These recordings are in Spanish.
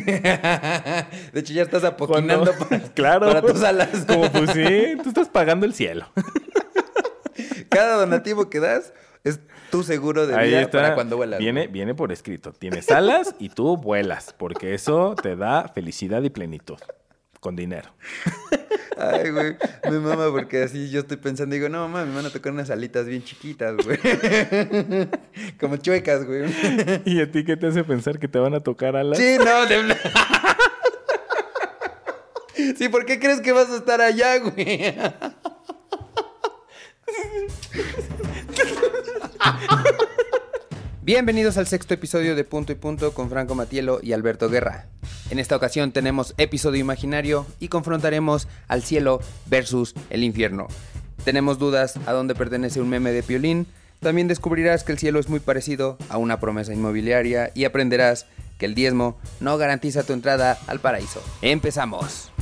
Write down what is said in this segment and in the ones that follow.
De hecho, ya estás apoquinando para, claro. para tus alas. Como pues sí, tú estás pagando el cielo. Cada donativo que das es tu seguro de Ahí vida está. para cuando vuelas. Viene, viene por escrito. Tienes alas y tú vuelas, porque eso te da felicidad y plenitud. Con dinero. Ay, güey, me mama porque así yo estoy pensando, digo, no, mamá, me van a tocar unas alitas bien chiquitas, güey. Como chuecas, güey. ¿Y a ti qué te hace pensar que te van a tocar alas? Sí, no, de... Sí, ¿por qué crees que vas a estar allá, güey? Bienvenidos al sexto episodio de Punto y Punto con Franco Matielo y Alberto Guerra. En esta ocasión tenemos episodio imaginario y confrontaremos al cielo versus el infierno. Tenemos dudas a dónde pertenece un meme de Piolín. También descubrirás que el cielo es muy parecido a una promesa inmobiliaria y aprenderás que el diezmo no garantiza tu entrada al paraíso. ¡Empezamos!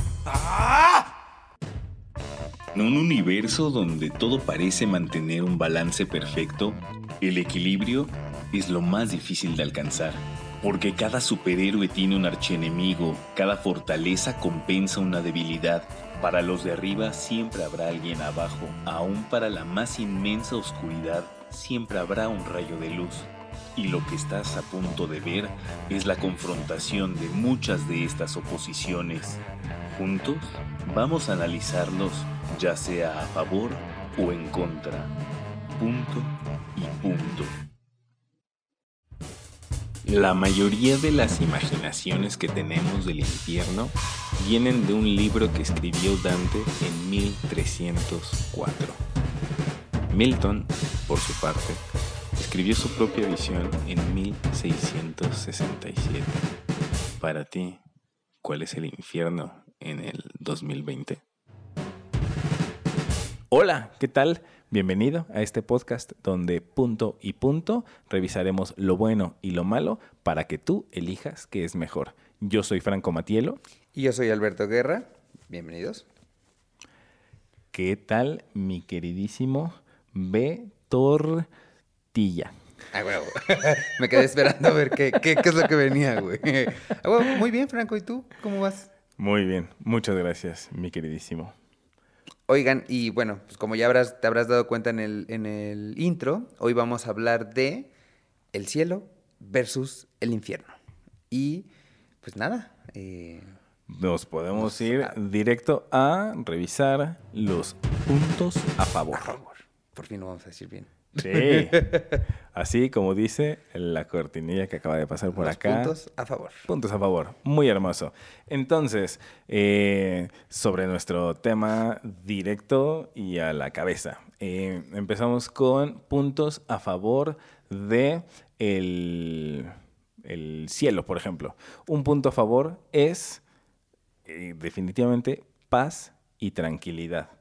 En un universo donde todo parece mantener un balance perfecto, el equilibrio es lo más difícil de alcanzar. Porque cada superhéroe tiene un archienemigo, cada fortaleza compensa una debilidad. Para los de arriba siempre habrá alguien abajo, aún para la más inmensa oscuridad siempre habrá un rayo de luz. Y lo que estás a punto de ver es la confrontación de muchas de estas oposiciones. Juntos vamos a analizarlos ya sea a favor o en contra. Punto y punto. La mayoría de las imaginaciones que tenemos del infierno vienen de un libro que escribió Dante en 1304. Milton, por su parte, escribió su propia visión en 1667. Para ti, ¿cuál es el infierno en el 2020? Hola, ¿qué tal? Bienvenido a este podcast donde punto y punto revisaremos lo bueno y lo malo para que tú elijas qué es mejor. Yo soy Franco Matielo. Y yo soy Alberto Guerra. Bienvenidos. ¿Qué tal, mi queridísimo B. Tortilla? Ah, huevo. Me quedé esperando a ver qué, qué, qué es lo que venía, güey. Ah, huevo. Muy bien, Franco. ¿Y tú? ¿Cómo vas? Muy bien, muchas gracias, mi queridísimo. Oigan, y bueno, pues como ya habrás, te habrás dado cuenta en el, en el intro, hoy vamos a hablar de el cielo versus el infierno. Y pues nada, eh, Nos podemos Nos- ir directo a revisar los puntos a favor. por favor, por fin lo vamos a decir bien. Sí. Así como dice la cortinilla que acaba de pasar por Los acá. puntos a favor. Puntos a favor. Muy hermoso. Entonces, eh, sobre nuestro tema directo y a la cabeza. Eh, empezamos con puntos a favor de el, el cielo, por ejemplo. Un punto a favor es eh, definitivamente paz y tranquilidad.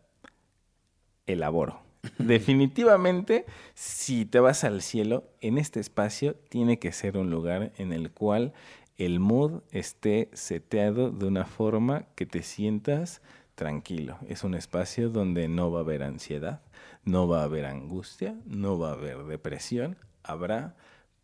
Elaboro. Definitivamente, si te vas al cielo, en este espacio tiene que ser un lugar en el cual el mood esté seteado de una forma que te sientas tranquilo. Es un espacio donde no va a haber ansiedad, no va a haber angustia, no va a haber depresión, habrá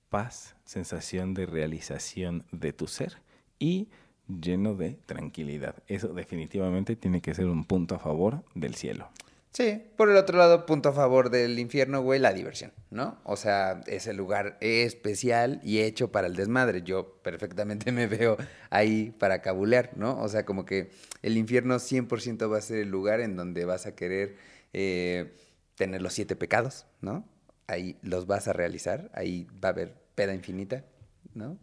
paz, sensación de realización de tu ser y lleno de tranquilidad. Eso definitivamente tiene que ser un punto a favor del cielo. Sí, por el otro lado, punto a favor del infierno, güey, la diversión, ¿no? O sea, es el lugar especial y hecho para el desmadre. Yo perfectamente me veo ahí para cabulear, ¿no? O sea, como que el infierno 100% va a ser el lugar en donde vas a querer eh, tener los siete pecados, ¿no? Ahí los vas a realizar, ahí va a haber peda infinita, ¿no?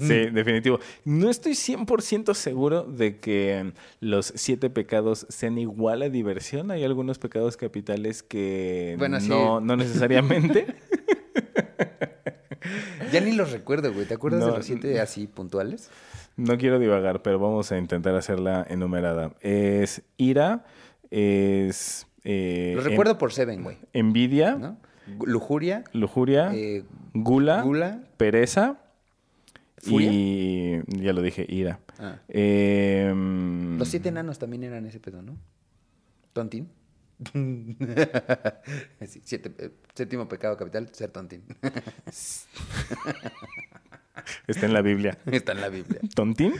Sí, definitivo. No estoy 100% seguro de que los siete pecados sean igual a diversión. Hay algunos pecados capitales que Bueno, sí. no, no necesariamente. Ya ni los recuerdo, güey. ¿Te acuerdas de No, los siete así puntuales? no quiero divagar, pero vamos a intentar hacerla enumerada. Es ira, es... eh, Los en- recuerdo por Seven, güey, envidia, ¿no? Lujuria, lujuria, eh, gula, gula, pereza ¿Furia? y... Ya lo dije, ira. Ah. Em, Los siete enanos también eran ese pedo, ¿no? Tontín. Sí, siete- eh, séptimo pecado capital, ser tontín. Está en la Biblia. Está en la Biblia. ¿Tontín?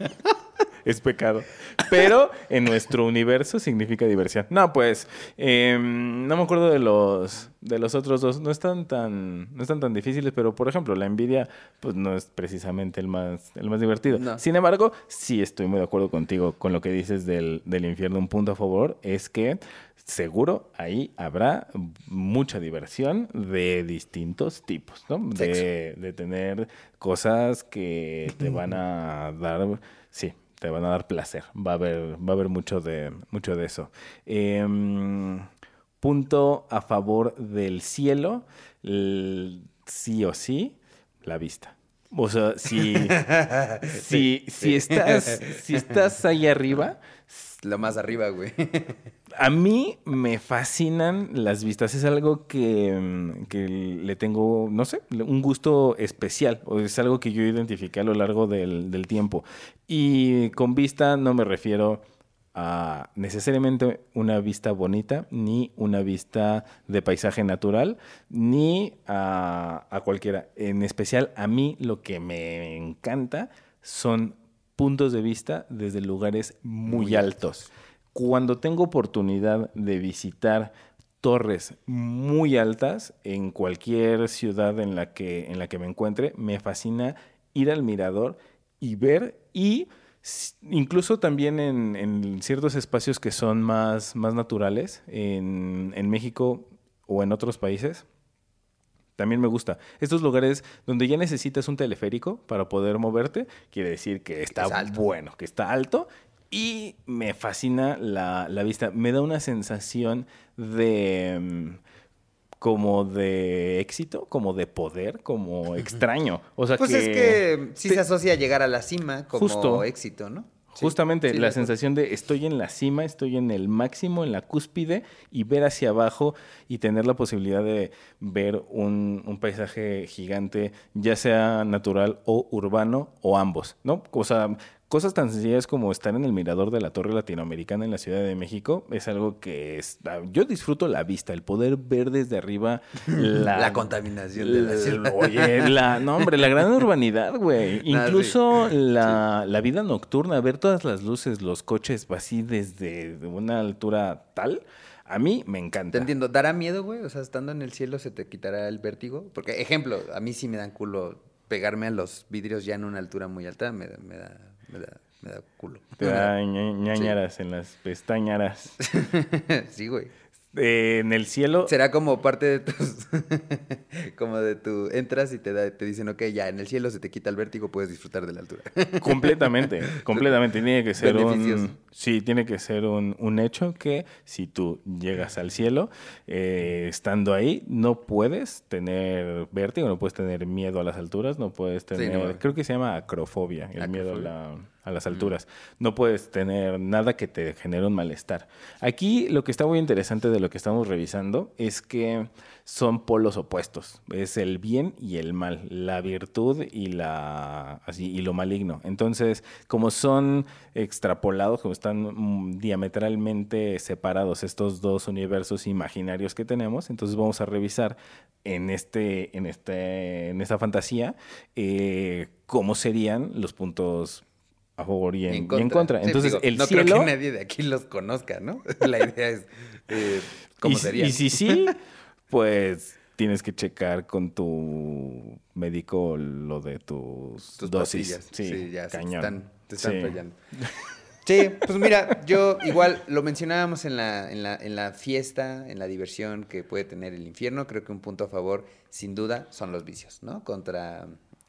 es pecado. Pero en nuestro universo significa diversión. No, pues, em, no me acuerdo de los, de los otros dos. No están tan, no están tan difíciles, pero por ejemplo, la envidia, pues no es precisamente el más, el más divertido. No. Sin embargo, sí estoy muy de acuerdo contigo con lo que dices del, del infierno. Un punto a favor es que seguro ahí habrá mucha diversión de distintos tipos, ¿no? De, de tener cosas que te van a dar, sí, te van a dar placer. Va a haber, va a haber mucho de, mucho de eso. Em, punto a favor del cielo, sí o sí, la vista. O sea, si, si, si, estás, si estás ahí arriba, Lo más arriba, güey. a mí me fascinan las vistas. Es algo que, mm, que le tengo, no sé, un gusto especial. O es algo que yo identifiqué a lo largo del, del tiempo. Y con vista no me refiero a necesariamente una vista bonita, ni una vista de paisaje natural, ni a, a cualquiera. En especial, a mí lo que me encanta son puntos de vista desde lugares muy, Muy altos. Cuando tengo oportunidad de visitar torres muy altas en cualquier ciudad en la que, en la que me encuentre, me fascina ir al mirador y ver y incluso también en, en ciertos espacios que son más, más naturales, en, en México o en otros países, también me gusta. Estos lugares donde ya necesitas un teleférico para poder moverte, quiere decir que está es bueno, que está alto. Y me fascina la, la vista. Me da una sensación de... mm, como de éxito, como de poder, como extraño. O sea Pues que... es que sí te- se asocia a llegar a la cima como Justo. éxito, ¿no? Justamente sí, la sensación de estoy en la cima, estoy en el máximo, en la cúspide, y ver hacia abajo y tener la posibilidad de ver un, un paisaje gigante, ya sea natural o urbano, o ambos, ¿no? O sea, cosas tan sencillas como estar en el mirador de la Torre Latinoamericana en la Ciudad de México es algo que es... ah, Yo disfruto la vista, el poder ver desde arriba la... La contaminación de la ciudad. Oye, la, no, hombre, la gran urbanidad, güey. Ah, sí. Incluso la, la vida nocturna, ver todas las luces, los coches así desde una altura tal, a mí me encanta. Te entiendo. ¿Dará miedo, güey? O sea, estando en el cielo se te quitará el vértigo. Porque, ejemplo, a mí sí me dan culo pegarme a los vidrios ya en una altura muy alta. Me me da, me da, me da culo. Te da ña- ñañaras en las pestañaras. sí, güey. Eh, en el cielo, Será como parte de tus... como de tu... Entras y te, da- te dicen, ok, ya, en el cielo se te quita el vértigo, puedes disfrutar de la altura. completamente, completamente. Tiene que ser un... Sí, tiene que ser un, un hecho que si tú llegas al cielo, eh, estando ahí, no puedes tener vértigo, no puedes tener miedo a las alturas, no puedes Sí, tener... no. creo que se llama acrofobia, el miedo a, la- a las alturas. No puedes tener nada que te genere un malestar. Aquí lo que está muy interesante de lo que estamos revisando es que son polos opuestos. Es el bien y el mal, la virtud y la así y lo maligno. Entonces, como son extrapolados, como están mm, diametralmente separados estos dos universos imaginarios que tenemos, entonces vamos a revisar en este en este en esta fantasía eh, cómo serían los puntos a favor y en, y en contra. Sí, Entonces, digo, el no cielo creo que nadie de aquí los conozca, ¿no? La idea es eh, cómo y, sería. Y si sí, pues tienes que checar con tu médico lo de tus, tus dosis. pastillas. Sí, ya se te cañón. están, te están Sí. fallando. Sí, pues mira, yo igual lo mencionábamos en la, en, la, en la fiesta, en la diversión que puede tener el infierno. Creo que un punto a favor, sin duda, son los vicios, ¿no? Contra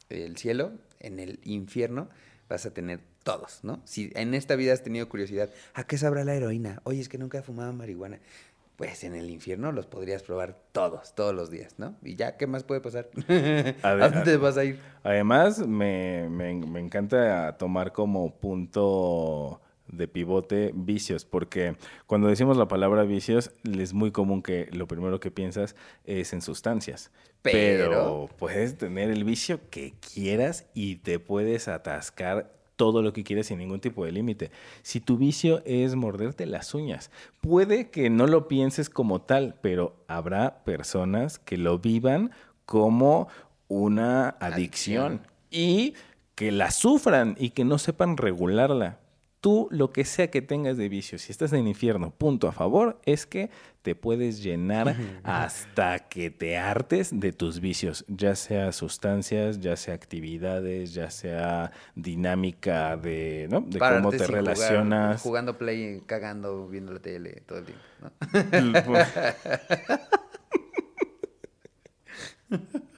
el cielo, en el infierno vas a tener todos, ¿no? Si en esta vida has tenido curiosidad, ¿a qué sabrá la heroína? Oye, es que nunca he fumado marihuana. Pues en el infierno los podrías probar todos, todos los días, ¿no? Y ya, ¿qué más puede pasar? A ¿A, ver, dónde vas a ir? Además, me, me- me encanta tomar como punto de pivote vicios, porque cuando decimos la palabra vicios, es muy común que lo primero que piensas es en sustancias. Pero- puedes tener el vicio que quieras y te puedes atascar todo lo que quieras sin ningún tipo de límite. Si tu vicio es morderte las uñas, puede que no lo pienses como tal, pero habrá personas que lo vivan como una adicción. Adicción. y que la sufran y que no sepan regularla. Tú, lo que sea que tengas de vicio, si estás en el infierno, punto a favor, es que te puedes llenar hasta que te hartes de tus vicios, ya sea sustancias, ya sea actividades, ya sea dinámica de, ¿no? de cómo te jugar, relacionas. jugando play, cagando, viendo la tele todo el tiempo. ¿no?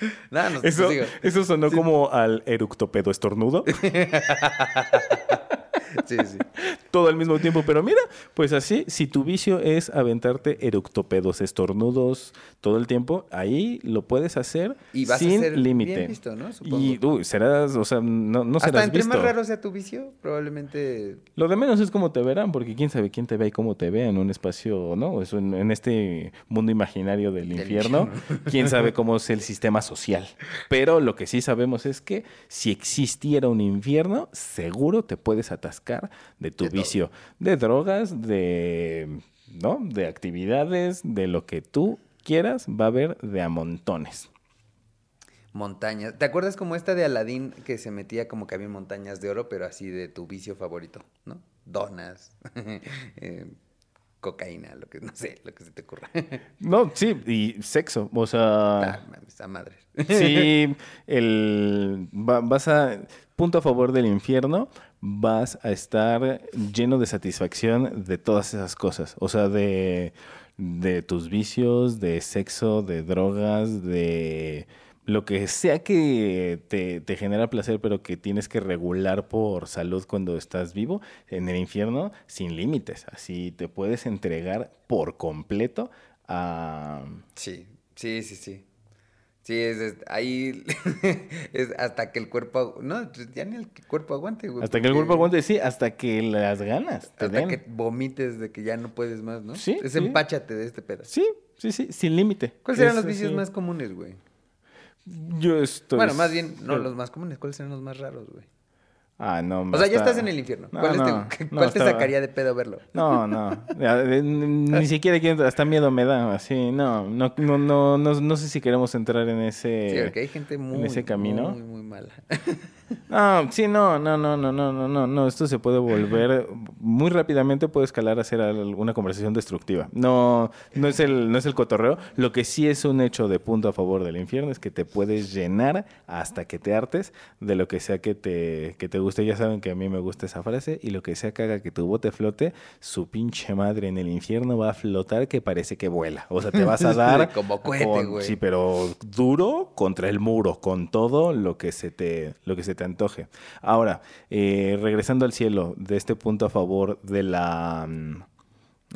Nada, no, Eso, eso sonó como al eructopedo estornudo. Sí, sí. todo al mismo tiempo. Pero mira, pues así, si tu vicio es aventarte eructopedos estornudos todo el tiempo, ahí lo puedes hacer Y vas sin límite. ¿no? Supongo. Y uy, serás, o sea, no, no Hasta serás entre visto. más raro sea tu vicio, probablemente... Lo de menos es cómo te verán, porque quién sabe quién te ve y cómo te ve en un espacio, ¿no? Eso en, en este mundo imaginario del Del infierno, quién sabe cómo es el sistema social. Pero lo que sí sabemos es que si existiera un infierno, seguro te puedes atascar de tu De todo. vicio, de drogas, de, ¿no? De actividades, de lo que tú quieras, va a haber de a montones. Montañas. ¿Te acuerdas como esta de Aladín que se metía como que había montañas de oro, pero así de tu vicio favorito, ¿no? Donas, eh, cocaína, lo que no sé, lo que se te ocurra. No, sí, y sexo, o sea... Ah, madre. Sí, el, va- vas a, punto a favor del infierno, vas a estar lleno de satisfacción de todas esas cosas. O sea, de, de tus vicios, de sexo, de drogas, de lo que sea que te, te genera placer, pero que tienes que regular por salud cuando estás vivo, en el infierno, sin límites. Así te puedes entregar por completo a... Sí, sí, sí, sí. Sí, es, es- ahí es hasta que el cuerpo, no, pues ya ni el cuerpo aguante, güey. Hasta que el cuerpo aguante, sí, hasta que las ganas te Hasta den. que vomites de que ya no puedes más, ¿no? Sí, Es sí. empáchate de este pedazo. Sí, sí, sí, sin límite. ¿Cuáles serán los vicios más comunes, güey? Yo estoy... Bueno, más bien, no los más comunes, ¿cuáles serán los más raros, güey? Ah, no. O sea, ya estás en el infierno. No, ¿Cuál, no, te, no, cuál te estaba- sacaría de pedo verlo? No, no. Ni siquiera quiero, hasta miedo me da, así, no, no, no, no, no, no sé si queremos entrar en ese... Sí, porque hay gente muy, ese camino. muy, muy mala. No, sí, no, no, no, no, no, no, no, no, esto se puede volver muy rápidamente puede escalar a ser alguna conversación destructiva. No, no es el, no es el cotorreo. Lo que sí es un hecho de punto a favor del infierno es que te puedes llenar hasta que te hartes de lo que sea que te, que te guste. Ya saben que a mí me gusta esa frase y lo que sea que haga que tu bote flote, su pinche madre en el infierno va a flotar que parece que vuela. O sea, te vas a dar Como cohete, güey. Sí, pero duro contra el muro, con todo lo que se te, lo que se te antoje. Ahora, eh, regresando al cielo, de este punto a favor de la, mm,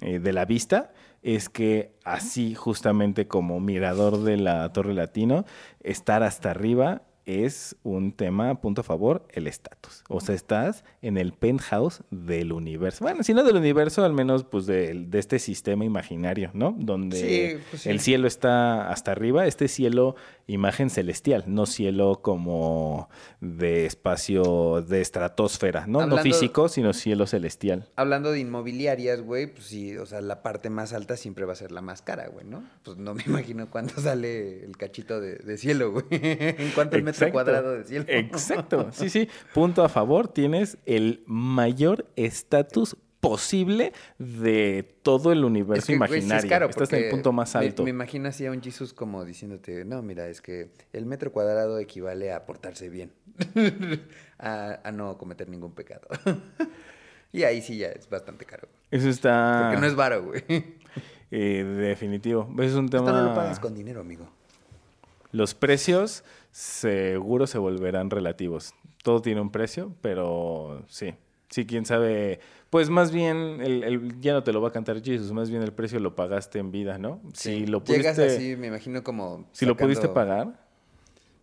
eh, de la vista, es que así justamente como mirador de la Torre Latino, estar hasta arriba es un tema, punto a favor, el estatus. O sea, estás en el penthouse del universo. Bueno, si no del universo, al menos pues del- de, este sistema imaginario, ¿no? Donde Sí, pues sí. el cielo está hasta arriba, este cielo imagen celestial, no cielo como de espacio de estratosfera, ¿no? Hablando- No físico, sino cielo celestial. Hablando de inmobiliarias, güey, pues sí, o sea, la parte más alta siempre va a ser la más cara, güey, ¿no? Pues no me imagino cuánto sale el cachito de, de cielo, güey. en cuánto el metro Exacto. cuadrado de cielo. Exacto, sí, sí. Punto a favor, tienes el mayor estatus posible de todo el universo Es que, güey, sí imaginario. es caro Estás en el punto más me- alto. Me, imagino así a un Jesus como diciéndote, no, mira, es que el metro cuadrado equivale a portarse bien, a, a no cometer ningún pecado. y ahí sí ya es bastante caro. Eso está Porque no es varo, güey. eh, definitivo. Es un tema... Esto no lo pagas con dinero, amigo. Los precios seguro se volverán relativos. Todo tiene un precio, pero sí. Sí, quién sabe. Pues más bien, el, el- ya no te lo va a cantar Jesus, más bien el precio lo pagaste en vida, ¿no? Si lo pudiste, Llegas así, me imagino como... si lo pudiste pagar,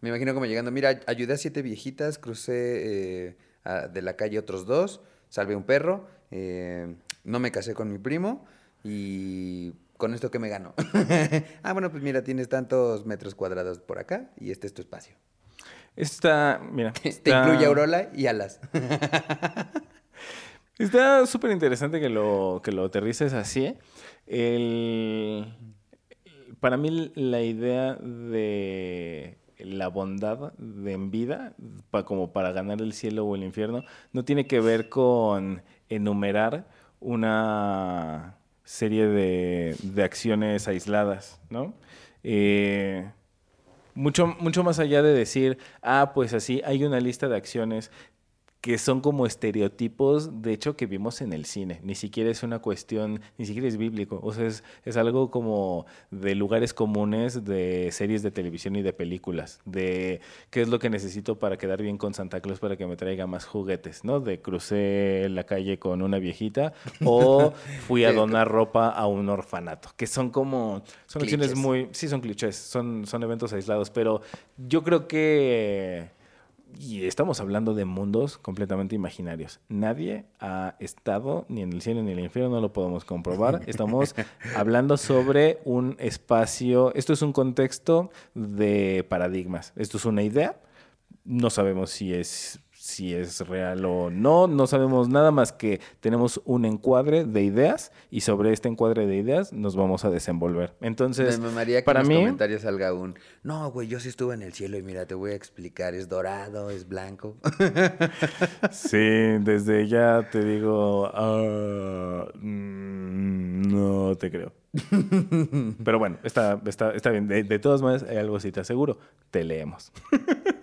Me imagino como llegando, mira, ayudé a siete viejitas, crucé eh, a- de la calle otros dos, salvé un perro, eh, no me casé con mi primo y con esto que me gano. ah, bueno, pues mira, tienes tantos metros cuadrados por acá y este es tu espacio. está, mira, Te incluye Aurora y alas. Está súper interesante que lo, que lo aterrices así. ¿eh? El, para mí la idea de la bondad de en vida, pa- como para ganar el cielo o el infierno, no tiene que ver con enumerar una serie de, de acciones aisladas, ¿no? Eh, mucho, mucho más allá de decir, ah, pues así, hay una lista de acciones que son como estereotipos, de hecho, que vimos en el cine. Ni siquiera es una cuestión, ni siquiera es bíblico. O sea, es, es algo como de lugares comunes de series de televisión y de películas. De qué es lo que necesito para quedar bien con Santa Claus para que me traiga más juguetes, ¿no? De crucé la calle con una viejita o fui a donar ropa a un orfanato. Que son como, son acciones muy, sí son clichés, son, son eventos aislados, pero yo creo que y estamos hablando de mundos completamente imaginarios. Nadie ha estado ni en el cielo ni en el infierno, no lo podemos comprobar. Estamos hablando sobre un espacio, esto es un contexto de paradigmas. Esto es una idea, no sabemos si es si es real o no, no sabemos nada más que tenemos un encuadre de ideas y sobre este encuadre de ideas nos vamos a desenvolver. Entonces, Me que para en los mí, comentarios salga un, no, güey, yo sí estuve en el cielo y mira, te voy a explicar, es dorado, es blanco. Sí, desde ya te digo, mm, no te creo. Pero bueno, está, está, está bien. De, de todas maneras, hay algo sí te aseguro, te leemos.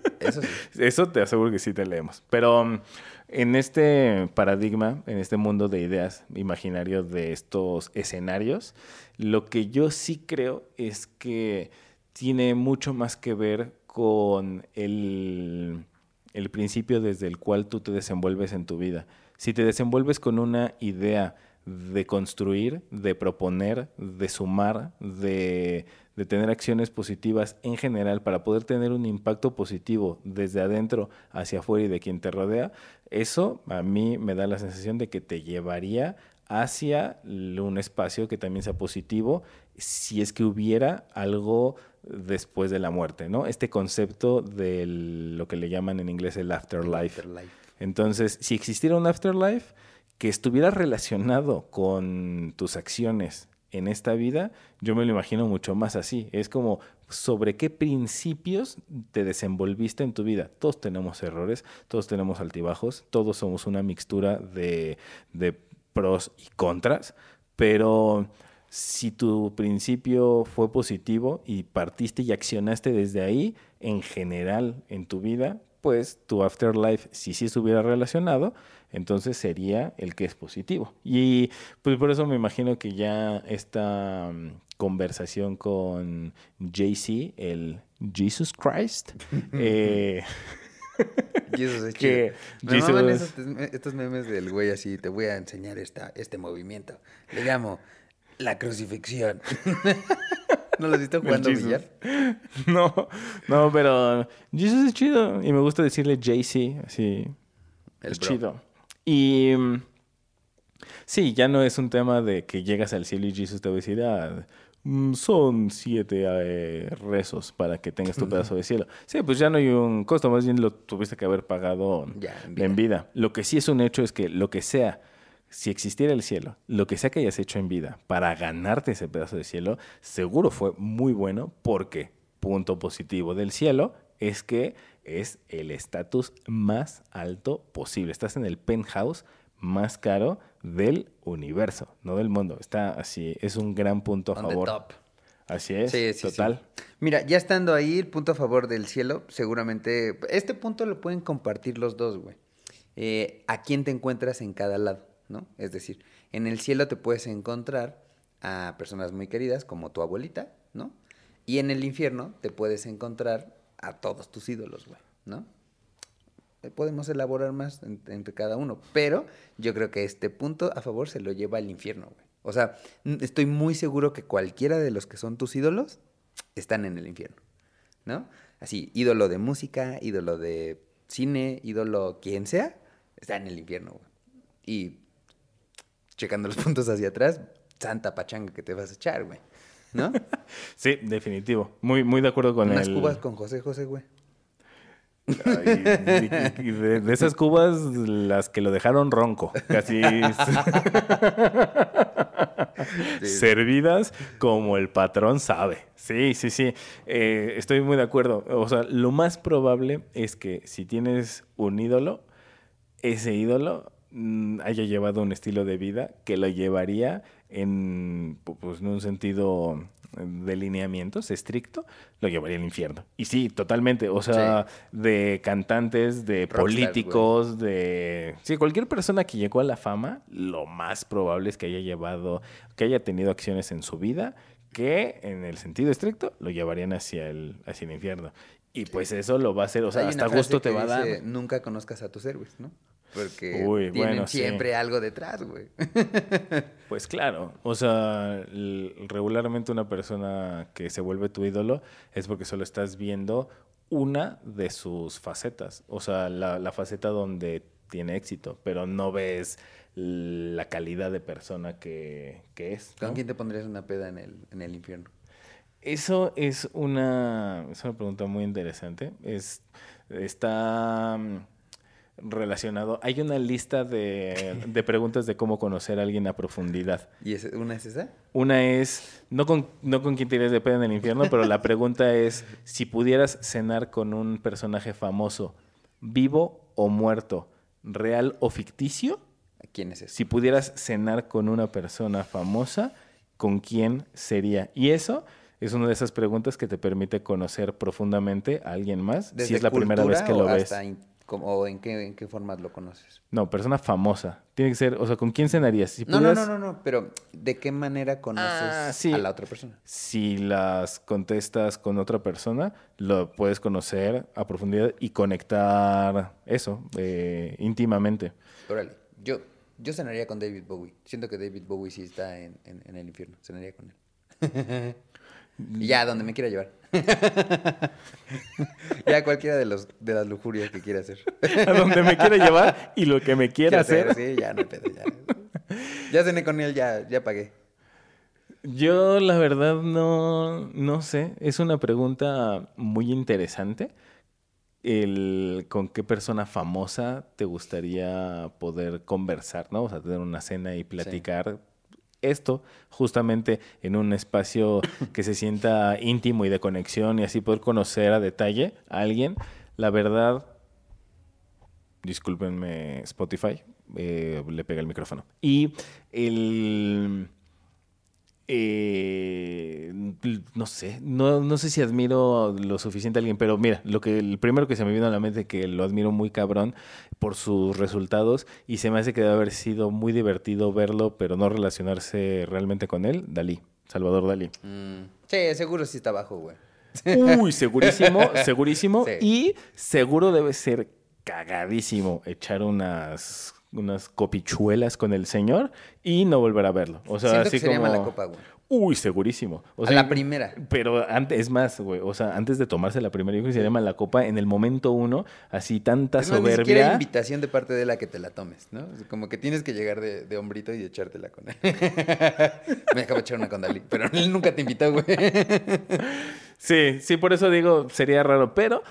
Eso te aseguro que sí te leemos. Pero mm, en este paradigma, en este mundo de ideas imaginarios de estos escenarios, lo que yo sí creo es que tiene mucho más que ver con el, el principio desde el cual tú te desenvuelves en tu vida. Si te desenvuelves con una idea de construir, de proponer, de sumar, de, de tener acciones positivas en general para poder tener un impacto positivo desde adentro hacia afuera y de quien te rodea, eso a mí me da la sensación de que te llevaría hacia un espacio que también sea positivo si es que hubiera algo después de la muerte, ¿no? Este concepto de lo que le llaman en inglés el afterlife. Afterlife. Entonces, si existiera un afterlife que estuviera relacionado con tus acciones en esta vida, yo me lo imagino mucho más así. Es como sobre qué principios te desenvolviste en tu vida. Todos tenemos errores, todos tenemos altibajos, todos somos una mixtura de, pros y contras, pero si tu principio fue positivo y partiste y accionaste desde ahí, en general en tu vida, pues tu afterlife, si sí estuviera relacionado, entonces sería el que es positivo. Y pues por eso me imagino que ya esta mm, conversación con JC, el Jesus Christ, eh, Jesus es Que chido. Me maman Jesus- esos- estos memes del güey así, te voy a enseñar esta, este movimiento. Le llamo la crucifixión. ¿No lo has visto jugando billar? no, no, pero Jesus es chido y me gusta decirle JC, así El es bro. chido. Y mm, sí, ya no es un tema de que llegas al cielo y Jesus te va a decir, ah, mm, son siete eh, rezos para que tengas tu pedazo de cielo. Sí, pues ya no hay un costo, más bien lo tuviste que haber pagado Ya, en en vida. Lo que sí es un hecho es que lo que sea, si existiera el cielo, lo que sea que hayas hecho en vida para ganarte ese pedazo de cielo, seguro fue muy bueno porque, punto positivo del cielo, es que es el estatus más alto posible. Estás en el penthouse más caro del universo, no del mundo. Está así, es un gran punto a On the favor. top. Así es, Sí, sí, sí. total. Mira, ya estando ahí, el punto a favor del cielo, seguramente. Este punto lo pueden compartir los dos, güey. Eh, ¿A quién te encuentras en cada lado? ¿No? Es decir, en el cielo te puedes encontrar a personas muy queridas, como tu abuelita, ¿no? Y en el infierno te puedes encontrar a todos tus ídolos, güey, ¿no? Eh, Podemos elaborar más en- entre cada uno, pero yo creo que este punto a favor se lo lleva al infierno, güey. O sea, estoy muy seguro que cualquiera de los que son tus ídolos están en el infierno, ¿no? Así, ídolo de música, ídolo de cine, ídolo quien sea, está en el infierno, güey. Y checando los puntos hacia atrás, santa pachanga que te vas a echar, güey, ¿no? Sí, definitivo. Muy, muy de acuerdo con Unas el... cubas con José José, güey. Ay, y- y de, de esas cubas, las que lo dejaron ronco, casi. Sí. Servidas como el patrón sabe. Sí, sí, sí. Eh, estoy muy de acuerdo. O sea, lo más probable es que si tienes un ídolo, ese ídolo mm, haya llevado un estilo de vida que lo llevaría en, pu- pues, en un sentido de lineamientos estricto, lo llevaría al infierno. Y sí, totalmente. O sea, de cantantes, de políticos, de... Sí, cualquier persona que llegó a la fama, lo más probable es que haya llevado, que haya tenido acciones en su vida que en el sentido estricto lo llevarían hacia el, hacia el infierno. Y pues eso lo va a hacer, o sea, hasta gusto te va a dar. dice, Nunca conozcas a tus héroes, ¿no? Porque Uy, tienen bueno, sí. siempre algo detrás, güey. Pues claro, o sea, regularmente una persona que se vuelve tu ídolo es porque solo estás viendo una de sus facetas, o sea, la, la faceta donde tiene éxito, pero no ves la calidad de persona que, que es. ¿Con ¿no? quién te pondrías una peda en el, en el infierno? Eso es una, es una pregunta muy interesante. Es, está mm, relacionado. Hay una lista de, de preguntas de cómo conocer a alguien a profundidad. ¿Y ese- una es esa? Una es, no con, no con quién irías de pedo en el infierno, pero la pregunta es, si pudieras cenar con un personaje famoso, vivo o muerto, real o ficticio, ¿A quién es ese? si pudieras cenar con una persona famosa, ¿con quién sería? Y eso es una de esas preguntas que te permite conocer profundamente a alguien más, si ¿Desde es la primera vez que lo ves. ¿O en qué, en qué formas lo conoces? No, persona famosa. Tiene que ser, o sea, ¿con quién cenarías? Si No, no, pudieras- no, no, no, pero ¿de qué manera conoces Ah, sí. a la otra persona? Si las contestas con otra persona, lo puedes conocer a profundidad y conectar eso eh, íntimamente. Órale, yo, yo cenaría con David Bowie. Siento que David Bowie sí está en, en- en el infierno. Cenaría con él. y ya, donde me quiera llevar. ya cualquiera de, los, de las lujurias que quiera hacer. A donde me quiera llevar y lo que me quiera hacer. Sí, ya no pedo, ya. Ya cené con él, ya, ya pagué. Yo la verdad no, no sé. Es una pregunta muy interesante. El con qué persona famosa te gustaría poder conversar, ¿no? O sea, tener una cena y platicar esto justamente en un espacio que se sienta íntimo y de conexión y así poder conocer a detalle a alguien. La verdad, discúlpenme Spotify, eh, le pega el micrófono. Y el... eh, no sé, no, no sé si admiro lo suficiente a alguien, pero mira, lo que el primero que se me vino a la mente que lo admiro muy cabrón por sus resultados y se me hace que debe haber sido muy divertido verlo, pero no relacionarse realmente con él, Dalí, Salvador Dalí. Mm, sí, seguro sí está abajo, güey. Uy, segurísimo, segurísimo. Sí. Y seguro debe ser cagadísimo echar unas, unas copichuelas con el señor y no volver a verlo. O sea, Siento así que sería como... mala copa, güey. Uy, segurísimo. O A sea, la primera. Pero antes, es más, güey. O sea, antes de tomarse la primera, yo creo que se llama la copa en el momento uno, así tanta Es más, ni siquiera soberbia. invitación de parte de él a que te la tomes, ¿no? Como que tienes que llegar de, de hombrito y echártela con él. Me acabo de echar una con Dalí, pero él nunca te invitó, güey. Sí, sí, por eso digo, sería raro, pero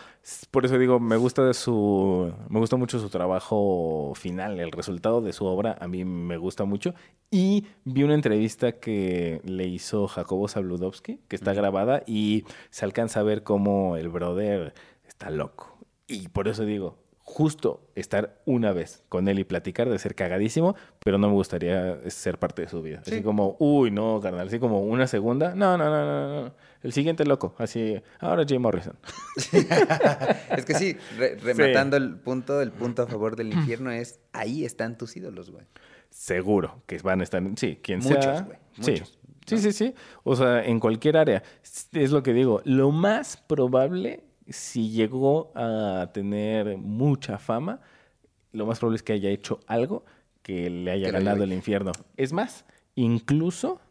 por eso digo, me gusta de su, me gusta mucho su trabajo final, el resultado de su obra a mí me gusta mucho. Y vi una entrevista que le hizo Jacobo Zabludovsky, que está grabada y se alcanza a ver cómo el brother está loco. Y por eso digo, justo estar una vez con él y platicar de ser cagadísimo, pero no me gustaría ser parte de su vida. Así Sí. como, uy, no, carnal, así como una segunda. No, no, no, no, no. El siguiente loco, así, ahora Jim Morrison. es que sí, re- rematando el punto, el punto a favor del infierno es ahí están tus ídolos, güey. Seguro que van a estar, sí, quien Muchos, sea. güey, Sí. muchos, Sí, sí, sí. O sea, en cualquier área. Es lo que digo. Lo más probable, si llegó a tener mucha fama, lo más probable es que haya hecho algo que le haya ganado el infierno. Es más, incluso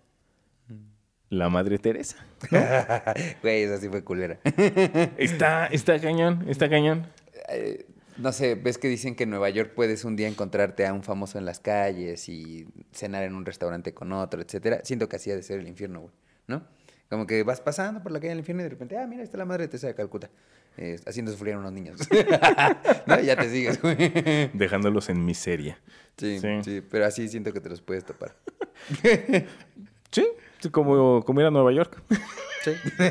la Madre Teresa. Güey, esa sí fue culera. Está, está cañón, está cañón. Eh, no sé, ves que dicen que en Nueva York puedes un día encontrarte a un famoso en las calles y cenar en un restaurante con otro, etcétera. Siento que así ha de ser el infierno, güey, ¿no? Como que vas pasando por la calle del infierno y de repente, ah, mira, está la madre Teresa de Calcuta, eh, haciendo sufrir a unos niños. ¿No? Y ya te sigues, güey. Dejándolos en miseria. Sí, Sí. sí, pero así siento que te los puedes topar. Sí, como, como ir a Nueva York. Sí.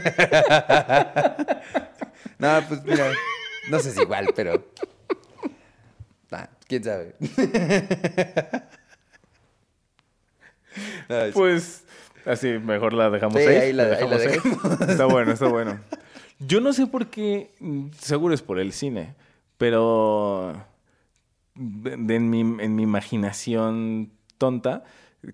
no, pues mira, no sé si igual, pero. Ah, quién sabe. Pues así, mejor la dejamos Sí, ahí. ahí la- ahí dejamos. Está bueno, está bueno. Yo no sé por qué, seguro es por el cine, pero de- de- en, mi, en mi imaginación tonta,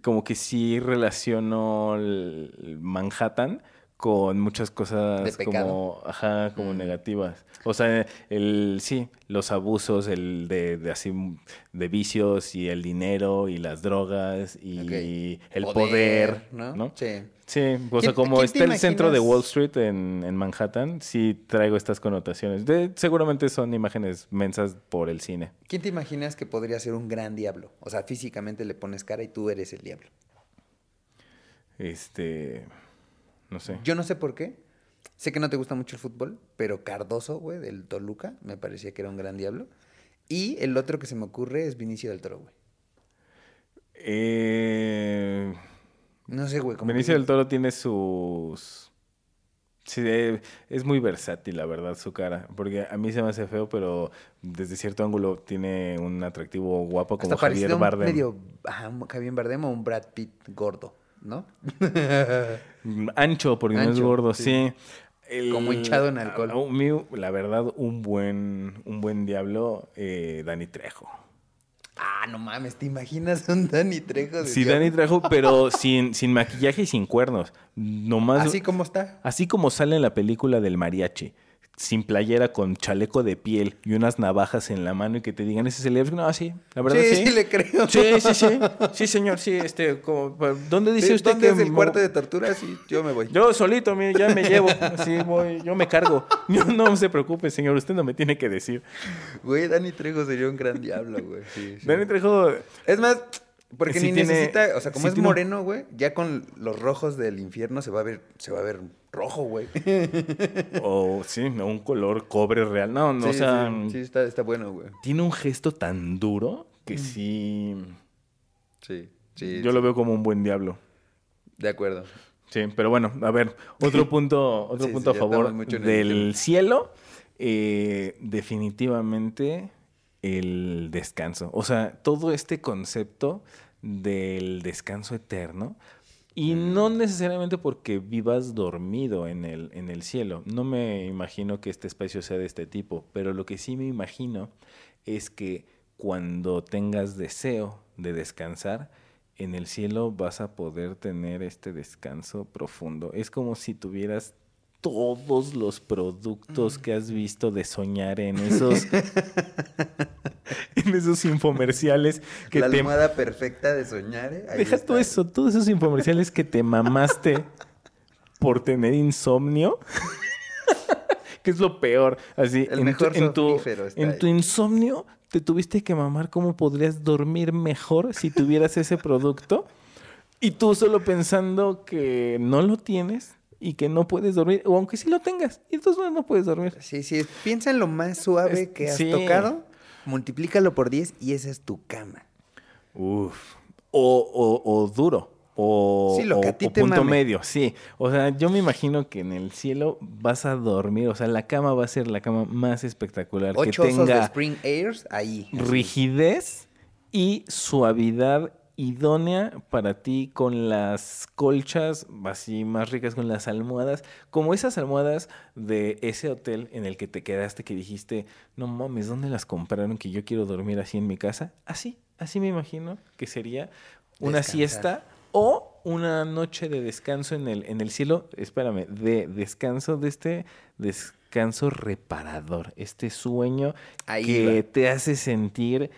como que sí relaciono el Manhattan con muchas cosas como, ajá, como Mm. negativas. O sea, el sí, los abusos, el de, de así de vicios y el dinero y las drogas y el poder, ¿no? ¿no? Sí. Sí, o sea, ¿Quién- como está el centro de? Wall Street en, en Manhattan, sí traigo estas connotaciones. De, seguramente son imágenes mensas por el cine. ¿Quién te imaginas que podría ser un gran diablo? O sea, físicamente le pones cara y tú eres el diablo. Este, no sé. Yo no sé por qué. Sé que no te gusta mucho el fútbol, pero Cardoso, güey, del Toluca, me parecía que era un gran diablo. Y el otro que se me ocurre es Vinicio del Toro, güey. Eh, No sé, güey. que- Benicio del Toro tiene sus... Sí, eh, es muy versátil, la verdad, su cara. Porque a mí se me hace feo, pero desde cierto ángulo tiene un atractivo guapo como Hasta Javier Bardem. medio ajá, Javier Bardem o un Brad Pitt gordo, ¿no? Ancho, porque no es gordo, sí. sí. El- Como hinchado en alcohol. la verdad, un buen, un buen diablo, eh, Dani Trejo. Ah, no mames, ¿te imaginas un Dani Trejo? Sí? Dani Trejo, pero sin, sin maquillaje y sin cuernos. Nomás, Así como está. así como sale en la película del mariachi. Sin playera, con chaleco de piel y unas navajas en la mano y que te digan, ese es el. No, sí, la verdad sí, sí. sí, le creo. Sí, sí, sí. Sí, señor, sí. Este, como, ¿Dónde dice Sí, usted ¿Dónde que es el cuarto de tortura? Sí, yo me voy. Yo solito, mire, ya me llevo. Así voy, yo me cargo. No se preocupe, señor, usted no me tiene que decir. Güey, Dani Trejo sería un gran diablo, güey. Sí, sí. Dani Trejo, Es más, porque Sí ni tiene- necesita, o sea, como sí es moreno, güey, ya con los rojos del infierno se va a ver, se va a ver rojo, güey. o sí, un color cobre real. No, no, sí, o sea, sí, sí, está, está bueno, güey. tiene un gesto tan duro que sí. Sí, sí. yo lo veo como un buen diablo. De acuerdo. Sí, pero bueno, a ver, otro punto, otro punto a favor del cielo. eh, definitivamente el descanso. O sea, todo este concepto del descanso eterno. Y no necesariamente porque vivas dormido en el, en el cielo. No me imagino que este espacio sea de este tipo, pero lo que sí me imagino es que cuando tengas deseo de descansar, en el cielo vas a poder tener este descanso profundo. Es como si tuvieras todos los productos que has visto de soñar en esos en esos infomerciales que la te almohada perfecta de soñar, ¿eh? Deja todo eso, todos esos infomerciales que te mamaste por tener insomnio. que es lo peor. Así, El en, mejor tu, en, tu, somnífero está en ahí. tu insomnio te tuviste que mamar cómo podrías dormir mejor si tuvieras ese producto. Y tú solo pensando que no lo tienes y que no puedes dormir, o aunque sí lo tengas, y entonces no puedes dormir. Sí, sí, piensa en lo más suave Es- que has sí. tocado, multiplícalo por 10 y esa es tu cama. Uf. O, o- o duro. O, Sí, lo que o- a ti o te punto mame. medio, sí. O sea, yo me imagino que en el cielo vas a dormir. O sea, la cama va a ser la cama más espectacular. Ocho que osos de tenga Spring Airs ahí. rigidez y suavidad idónea para ti con las colchas así más ricas con las almohadas, como esas almohadas de ese hotel en el que te quedaste que dijiste, no mames, ¿dónde las compraron que yo quiero dormir así en mi casa? Así, así me imagino que sería una Descansar. siesta o una noche de descanso en el, en el cielo, espérame, de descanso de este descanso reparador, este sueño Ahí que va. te hace sentir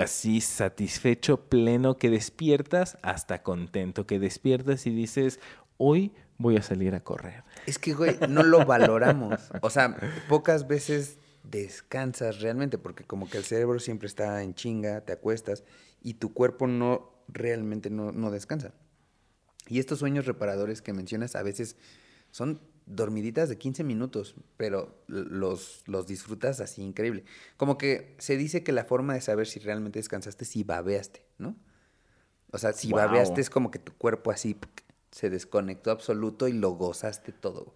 así satisfecho, pleno, que despiertas hasta contento, que despiertas y dices, hoy voy a salir a correr. Es que, güey, no lo valoramos. O sea, pocas veces descansas realmente, porque como que el cerebro siempre está en chinga, te acuestas y tu cuerpo no realmente no, no descansa. Y estos sueños reparadores que mencionas a veces son dormiditas de 15 minutos, pero los, los disfrutas así increíble. Como que se dice que la forma de saber si realmente descansaste es si babeaste, ¿no? O sea, si Wow. babeaste es como que tu cuerpo así se desconectó absoluto y lo gozaste todo.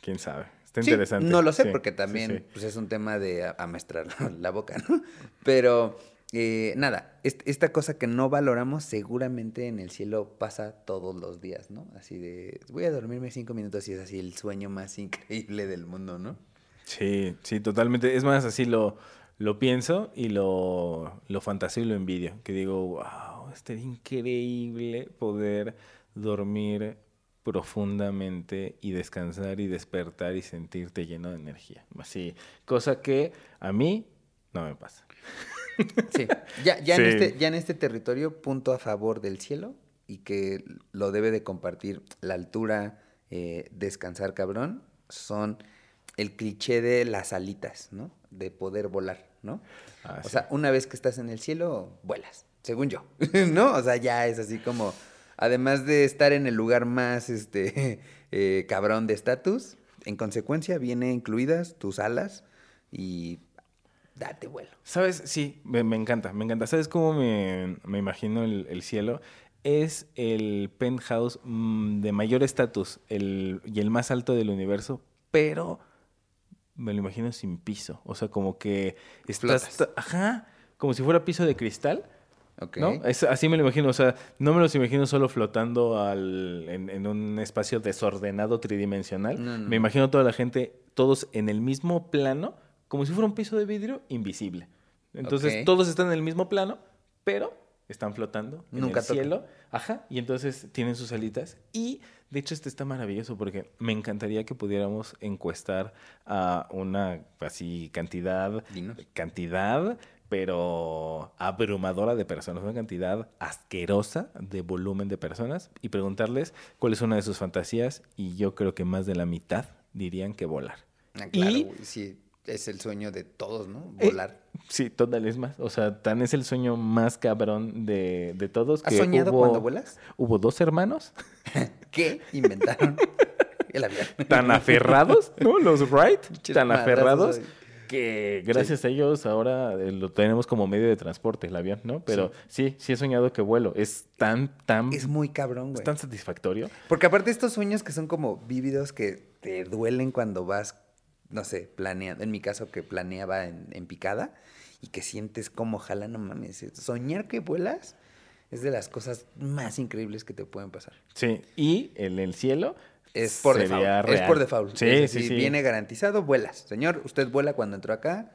¿Quién sabe? Está Sí, interesante. no lo sé, Sí, porque también sí. Pues es un tema de amestrar la boca, ¿no? Pero eh, nada, est- esta cosa que no valoramos seguramente en el cielo pasa todos los días, ¿no? Así de, voy a dormirme cinco minutos y es así el sueño más increíble del mundo, ¿no? Sí, sí, totalmente. Es más, así lo, lo pienso y lo, lo fantaseo y lo envidio. Que digo, wow, estaría increíble poder dormir profundamente y descansar y despertar y sentirte lleno de energía. Así, cosa que a mí no me pasa. Sí, ya, ya, Sí. En este, ya en este territorio, punto a favor del cielo y que lo debe de compartir la altura, eh, descansar cabrón, son el cliché de las alitas, ¿no? De poder volar, ¿no? Ah, o sí. sea, una vez que estás en el cielo, vuelas, según yo, ¿no? O sea, ya es así como, además de estar en el lugar más, este, eh, cabrón de estatus, en consecuencia viene incluidas tus alas y date vuelo. ¿Sabes? Sí, me, me encanta, me encanta. ¿Sabes cómo me, me imagino el, el cielo? Es el penthouse mm, de mayor estatus el- y el más alto del universo, pero me lo imagino sin piso. O sea, como que estás... Flotas. Ajá, como si fuera piso de cristal. ¿Ok? ¿No? Es, así me lo imagino, o sea, no me los imagino solo flotando al, en, en un espacio desordenado tridimensional. No, no, Me no. imagino toda la gente, todos en el mismo plano, como si fuera un piso de vidrio invisible. Entonces, todos están en el mismo plano, pero están flotando en Nunca el cielo. Ajá, y entonces tienen sus alitas. Y de hecho, este está maravilloso porque me encantaría que pudiéramos encuestar a una así cantidad Dinos. cantidad, pero abrumadora de personas, una cantidad asquerosa de volumen de personas y preguntarles cuál es una de sus fantasías y yo creo que más de la mitad dirían que volar. Ah, claro, Y- sí, es el sueño de todos, ¿no? Eh, Volar. Sí, total es más. O sea, tan es el sueño más cabrón de, de todos. ¿Has que soñado hubo- cuando vuelas? Hubo dos hermanos ¿Qué inventaron? el avión. tan aferrados, ¿no? Los Wright, tan madrazos aferrados que gracias a ellos ahora eh, lo tenemos como medio de transporte, el avión, ¿no? Pero sí, sí, he soñado que vuelo. Es tan, tan, Es muy cabrón, es güey. tan satisfactorio. Porque aparte estos sueños que son como vívidos que te duelen cuando vas, no sé, planeando. En mi caso que planeaba en, en picada y que sientes como ojalá no mames. Soñar que vuelas es de las cosas más increíbles que te pueden pasar. Sí, y en el cielo Es por default. Es real. por default. Sí, Es sí. Viene garantizado, vuelas. Señor, usted vuela cuando entró acá,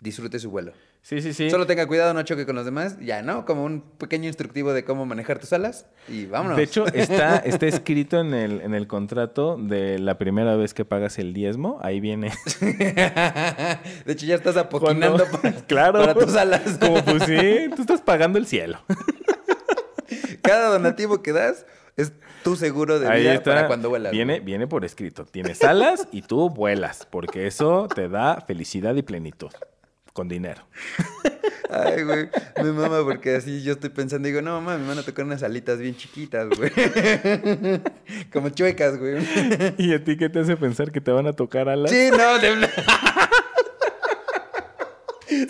disfrute su vuelo. Sí, sí, sí. Solo tenga cuidado, no choque con los demás. Ya, ¿no? Como un pequeño instructivo de cómo manejar tus alas y vámonos. De hecho, está, está escrito en el, en el contrato de la primera vez que pagas el diezmo. Ahí viene. de hecho, ya estás apoquinando Cuando- para, claro. para tus alas. Como pues sí, tú estás pagando el cielo. Cada donativo que das es tu seguro de Ahí vida está. para cuando vuelas. Viene, viene por escrito. Tienes alas y tú vuelas, porque eso te da felicidad y plenitud. Con dinero. Ay, güey. Me mama porque así yo estoy pensando, digo, no, mamá, me van a tocar unas alitas bien chiquitas, güey. Como chuecas, güey. ¿Y a ti qué te hace pensar que te van a tocar alas? Sí, no, de...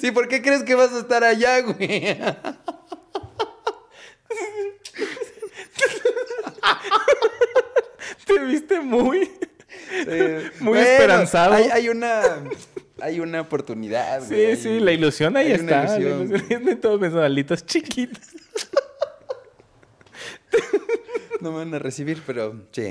Sí, ¿por qué crees que vas a estar allá, güey? Te viste muy. Sí. Muy esperanzado. Hay, hay una... Hay una oportunidad, Sí, güey. sí, la ilusión ahí hay una está. la ilusión. De todo pensando alitas chiquitas. No me van a recibir, pero sí.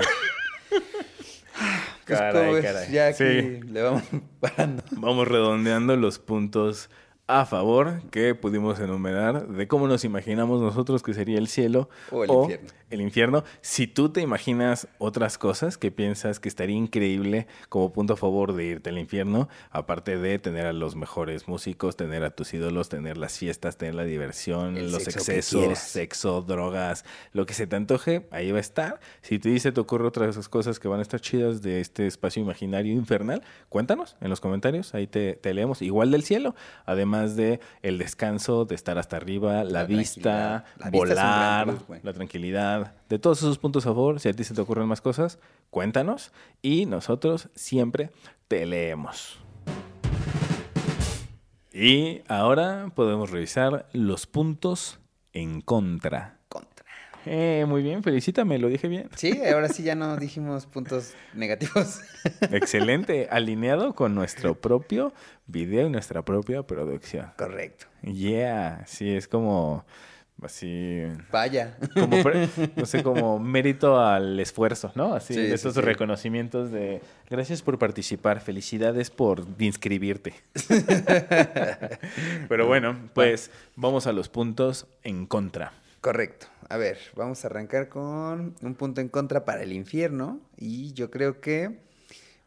Pues, Caray, ¿cómo ves? caray. Ya aquí Sí. le vamos parando. Vamos redondeando los puntos a favor que pudimos enumerar de cómo nos imaginamos nosotros que sería el cielo O el infierno. El infierno. Si tú te imaginas otras cosas que piensas que estaría increíble como punto a favor de irte al infierno, aparte de tener a los mejores músicos, tener a tus ídolos, tener las fiestas, tener la diversión, El los sexo excesos, sexo, drogas, lo que se te antoje, ahí va a estar. Si te dice, te ocurre otras cosas que van a estar chidas de este espacio imaginario infernal, cuéntanos en los comentarios, ahí te, te leemos. Igual del cielo, además de el descanso, de estar hasta arriba, la, La vista. La vista volar, güey. la tranquilidad, de todos esos puntos a favor, si a ti se te ocurren más cosas, cuéntanos y nosotros siempre te leemos. Y ahora podemos revisar los puntos en contra. Eh, muy bien, felicítame, lo dije bien. Sí, ahora sí ya no dijimos puntos negativos. Excelente, alineado con nuestro propio video y nuestra propia producción. Correcto. Yeah, sí, es como así Vaya. como no sé como mérito al esfuerzo no así Sí, sí, estos sí. reconocimientos de gracias por participar felicidades por inscribirte pero bueno pues vamos a los puntos en contra Correcto. A ver, vamos a arrancar con un punto en contra para el infierno. Y yo creo que,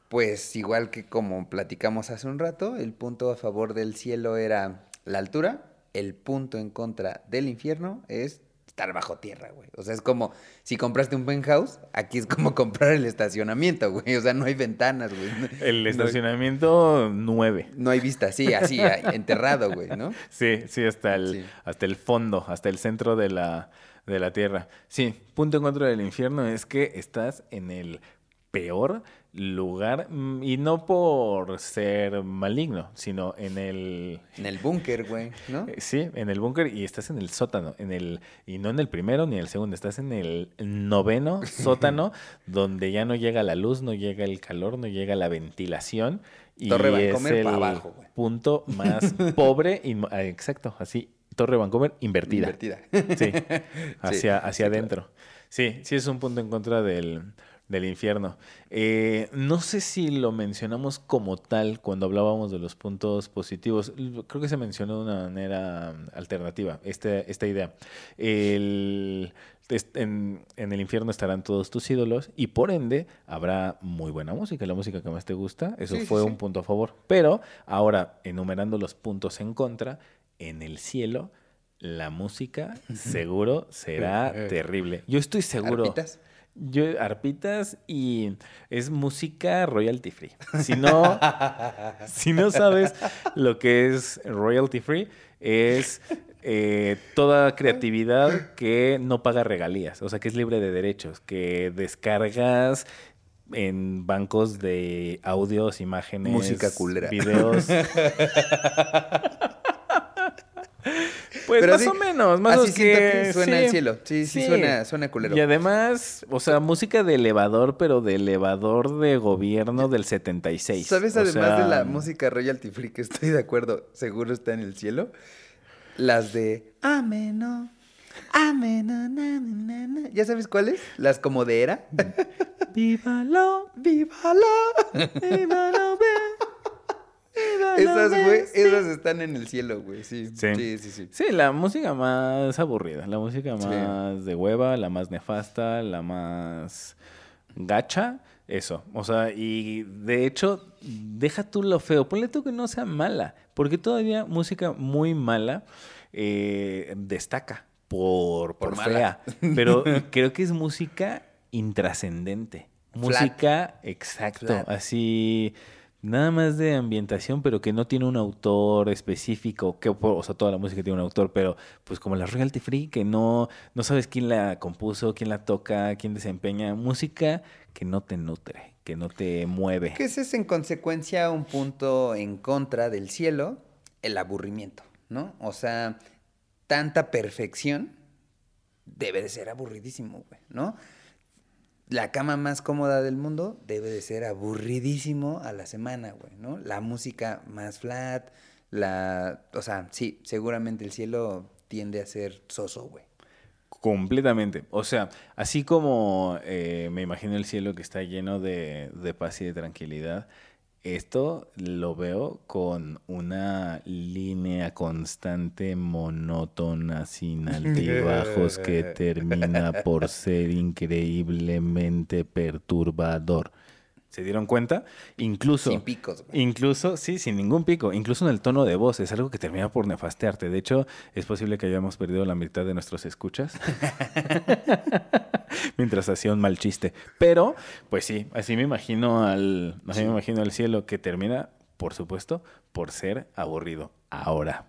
pues igual que como platicamos hace un rato, el punto a favor del cielo era la altura. El punto en contra del infierno es estar bajo tierra, güey. O sea, es como si compraste un penthouse, aquí es como comprar el estacionamiento, güey. O sea, no hay ventanas, güey. el estacionamiento 9 No hay vista, sí, así, enterrado, güey, ¿no? sí sí hasta el Sí. hasta el fondo hasta el centro de la de la tierra sí punto en contra del infierno es que estás en el peor lugar mm, y no por ser maligno sino en el En el búnker, güey, ¿no? Eh, Sí, en el búnker y estás en el sótano, en el y no en el primero ni en el segundo, estás en el noveno sótano donde ya no llega la luz, no llega el calor, no llega la ventilación y Torre es el abajo, güey. punto más pobre, inmo- ah, exacto, así Torre Vancomer invertida. Invertida. Sí, hacia, hacia sí, claro. adentro. Sí, sí es un punto en contra del, del infierno. Eh, no sé si lo mencionamos como tal cuando hablábamos de los puntos positivos. Creo que se mencionó de una manera mm, alternativa este- esta idea. El, en, en el infierno estarán todos tus ídolos y por ende habrá muy buena música, la música que más te gusta. Eso sí, fue sí. un punto a favor. Pero ahora, enumerando los puntos en contra, en el cielo la música seguro será terrible. Yo estoy seguro. ¿Arpitas? Yo, arpitas y es música royalty free. Si no, si no sabes lo que es royalty free, es eh, toda creatividad que no paga regalías, o sea, que es libre de derechos, que descargas en bancos de audios, imágenes, Música culera. videos. Pues Pero más sí, o menos, más o así menos siento que, suena al cielo. Sí, sí, suena- suena culero. Y además, o sea, música de elevador, pero de elevador de gobierno del 76. ¿Sabes O además de la música royalty free que estoy de acuerdo, seguro está en el cielo? Las de Ameno. Ameno, na, na, na, na. ¿Ya sabes cuáles? Las como de era. Vívalo, ¡Vívalo! vívalo, ve, vívalo, Esas, güey, esas están en el cielo, güey. Sí, Sí. sí, sí. sí. Sí, la música más aburrida, la música Sí. más de hueva, la más nefasta, la más gacha, eso. O sea, y de hecho, deja tú lo feo, ponle tú que no sea mala, porque todavía música muy mala eh, destaca por, por, Por fea, mala. pero creo que es música intrascendente. Música, exacto, Flat. así nada más de ambientación, pero que no tiene un autor específico, que o sea, toda la música tiene un autor, pero pues como la royalty free, que no, no sabes quién la compuso, quién la toca, quién desempeña, música que no te nutre, que no te mueve. Que ese es en consecuencia un punto en contra del cielo, el aburrimiento, ¿no? O sea, tanta perfección debe de ser aburridísimo, güey, ¿no? La cama más cómoda del mundo debe de ser aburridísimo a la semana, güey, ¿no? La música más flat, la... O sea, sí, seguramente el cielo tiende a ser soso, güey. Completamente. O sea, así como eh, me imagino el cielo que está lleno de, de paz y de tranquilidad, esto lo veo con una línea constante, monótona, sin altibajos, que termina por ser increíblemente perturbador. ¿Se dieron cuenta? Incluso... Sin picos, güey. Incluso, sí, sin ningún pico, incluso en el tono de voz, es algo que termina por nefastearte. De hecho, es posible que hayamos perdido la mitad de nuestros escuchas mientras hacía un mal chiste. Pero, pues sí, así me imagino al, así me imagino al cielo que termina, por supuesto, por ser aburrido. Ahora,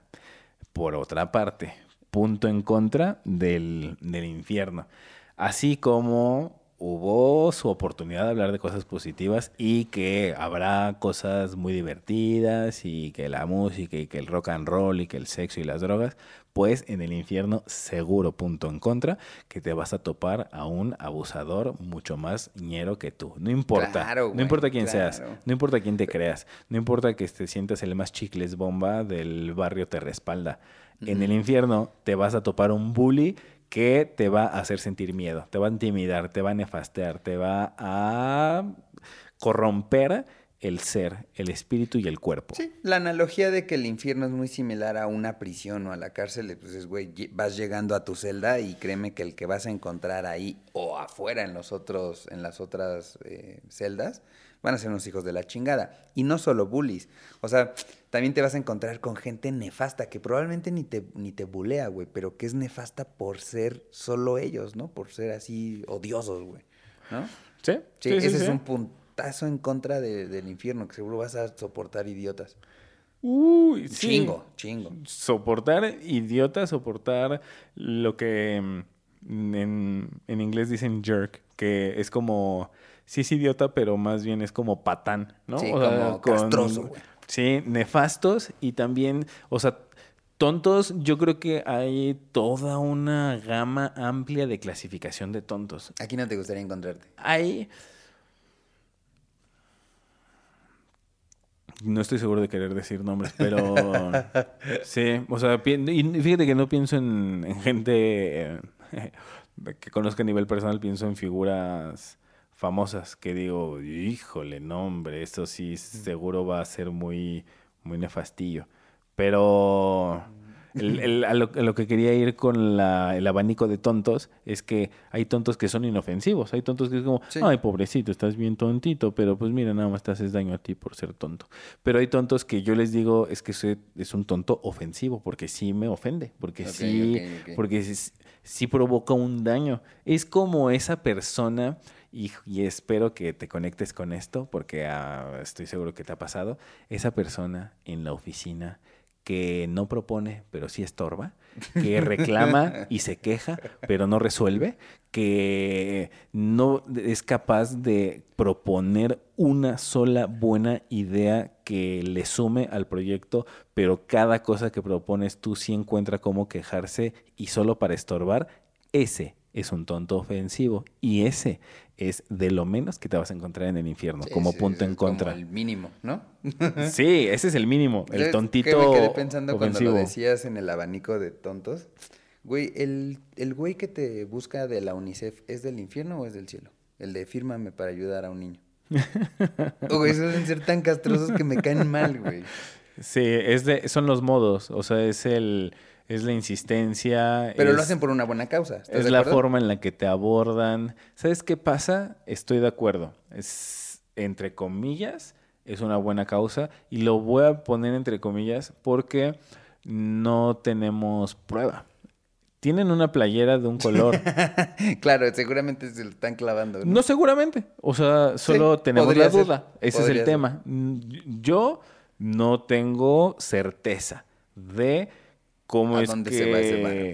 por otra parte, punto en contra del, del infierno. Así como hubo su oportunidad de hablar de cosas positivas y que habrá cosas muy divertidas y que la música y que el rock and roll y que el sexo y las drogas, pues en el infierno seguro punto en contra que te vas a topar a un abusador mucho más ñero que tú. No importa, Claro, no importa quién seas, no importa quién te creas, no importa que te sientas el más chicles bomba del barrio te respalda. En el infierno te vas a topar un bully que te va a hacer sentir miedo, te va a intimidar, te va a nefastear, te va a corromper el ser, el espíritu y el cuerpo. Sí, la analogía de que el infierno es muy similar a una prisión o a la cárcel, pues es, güey, vas llegando a tu celda y créeme que el que vas a encontrar ahí o afuera en los otros, en las otras eh, celdas, van a ser unos hijos de la chingada. Y no solo bullies. O sea, también te vas a encontrar con gente nefasta que probablemente ni te, ni te bulea, güey, pero que es nefasta por ser solo ellos, ¿no? Por ser así odiosos, güey. ¿No? ¿Sí? Sí, Sí, sí, ese es sí. un puntazo en contra de- del infierno, que seguro vas a soportar idiotas. Uy. Chingo, chingo. Soportar idiota, soportar lo que mm, en, en inglés dicen jerk, que es como, sí es idiota, pero más bien es como patán, ¿no? Sí, O sea, como castroso, güey. Sí, nefastos y también, o sea, tontos, yo creo que hay toda una gama amplia de clasificación de tontos. Aquí no te gustaría encontrarte. Hay... No estoy seguro de querer decir nombres, pero sí, o sea, y fíjate que no pienso en, en gente eh, que conozca a nivel personal, pienso en figuras famosas que digo, híjole, no hombre, esto sí seguro va a ser muy, muy nefastillo. Pero el- el- a, lo, a lo que quería ir con la- el abanico de tontos es que hay tontos que son inofensivos. Hay tontos que es como, Sí. ay, pobrecito, estás bien tontito, pero pues mira, nada más te haces daño a ti por ser tonto. Pero hay tontos que yo les digo, es que ese es un tonto ofensivo, porque sí me ofende, porque sí, porque sí, sí provoca un daño. Es como esa persona, y, espero que te conectes con esto, porque ah, estoy seguro que te ha pasado, esa persona en la oficina que no propone, pero sí estorba, que reclama y se queja, pero no resuelve, que no es capaz de proponer una sola buena idea que le sume al proyecto, pero cada cosa que propones tú sí encuentra cómo quejarse y solo para estorbar, ese es un tonto ofensivo y ese es de lo menos que te vas a encontrar en el infierno, Sí, como punto es en como contra. el mínimo, ¿no? Sí, ese es el mínimo, el ¿Sabes tontito qué me quedé pensando ofensivo. cuando lo decías en el abanico de tontos? Güey, el, el güey que te busca de la UNICEF, ¿es del infierno o es del cielo? El de fírmame para ayudar a un niño. Oh, güey, suelen ser tan castrosos que me caen mal, güey. Sí, es de, son los modos, o sea, es el, es la insistencia. Pero lo hacen por una buena causa. ¿estás Es de la forma en la que te abordan. ¿Sabes qué pasa? Estoy de acuerdo. Es, entre comillas, es una buena causa. Y lo voy a poner entre comillas porque no tenemos prueba. Tienen una playera de un color. claro, seguramente se lo están clavando. No seguramente. O sea, solo Sí, tenemos la ser, duda. Ese es el ser. tema. Yo no tengo certeza de cómo ¿A es que se va ese varo?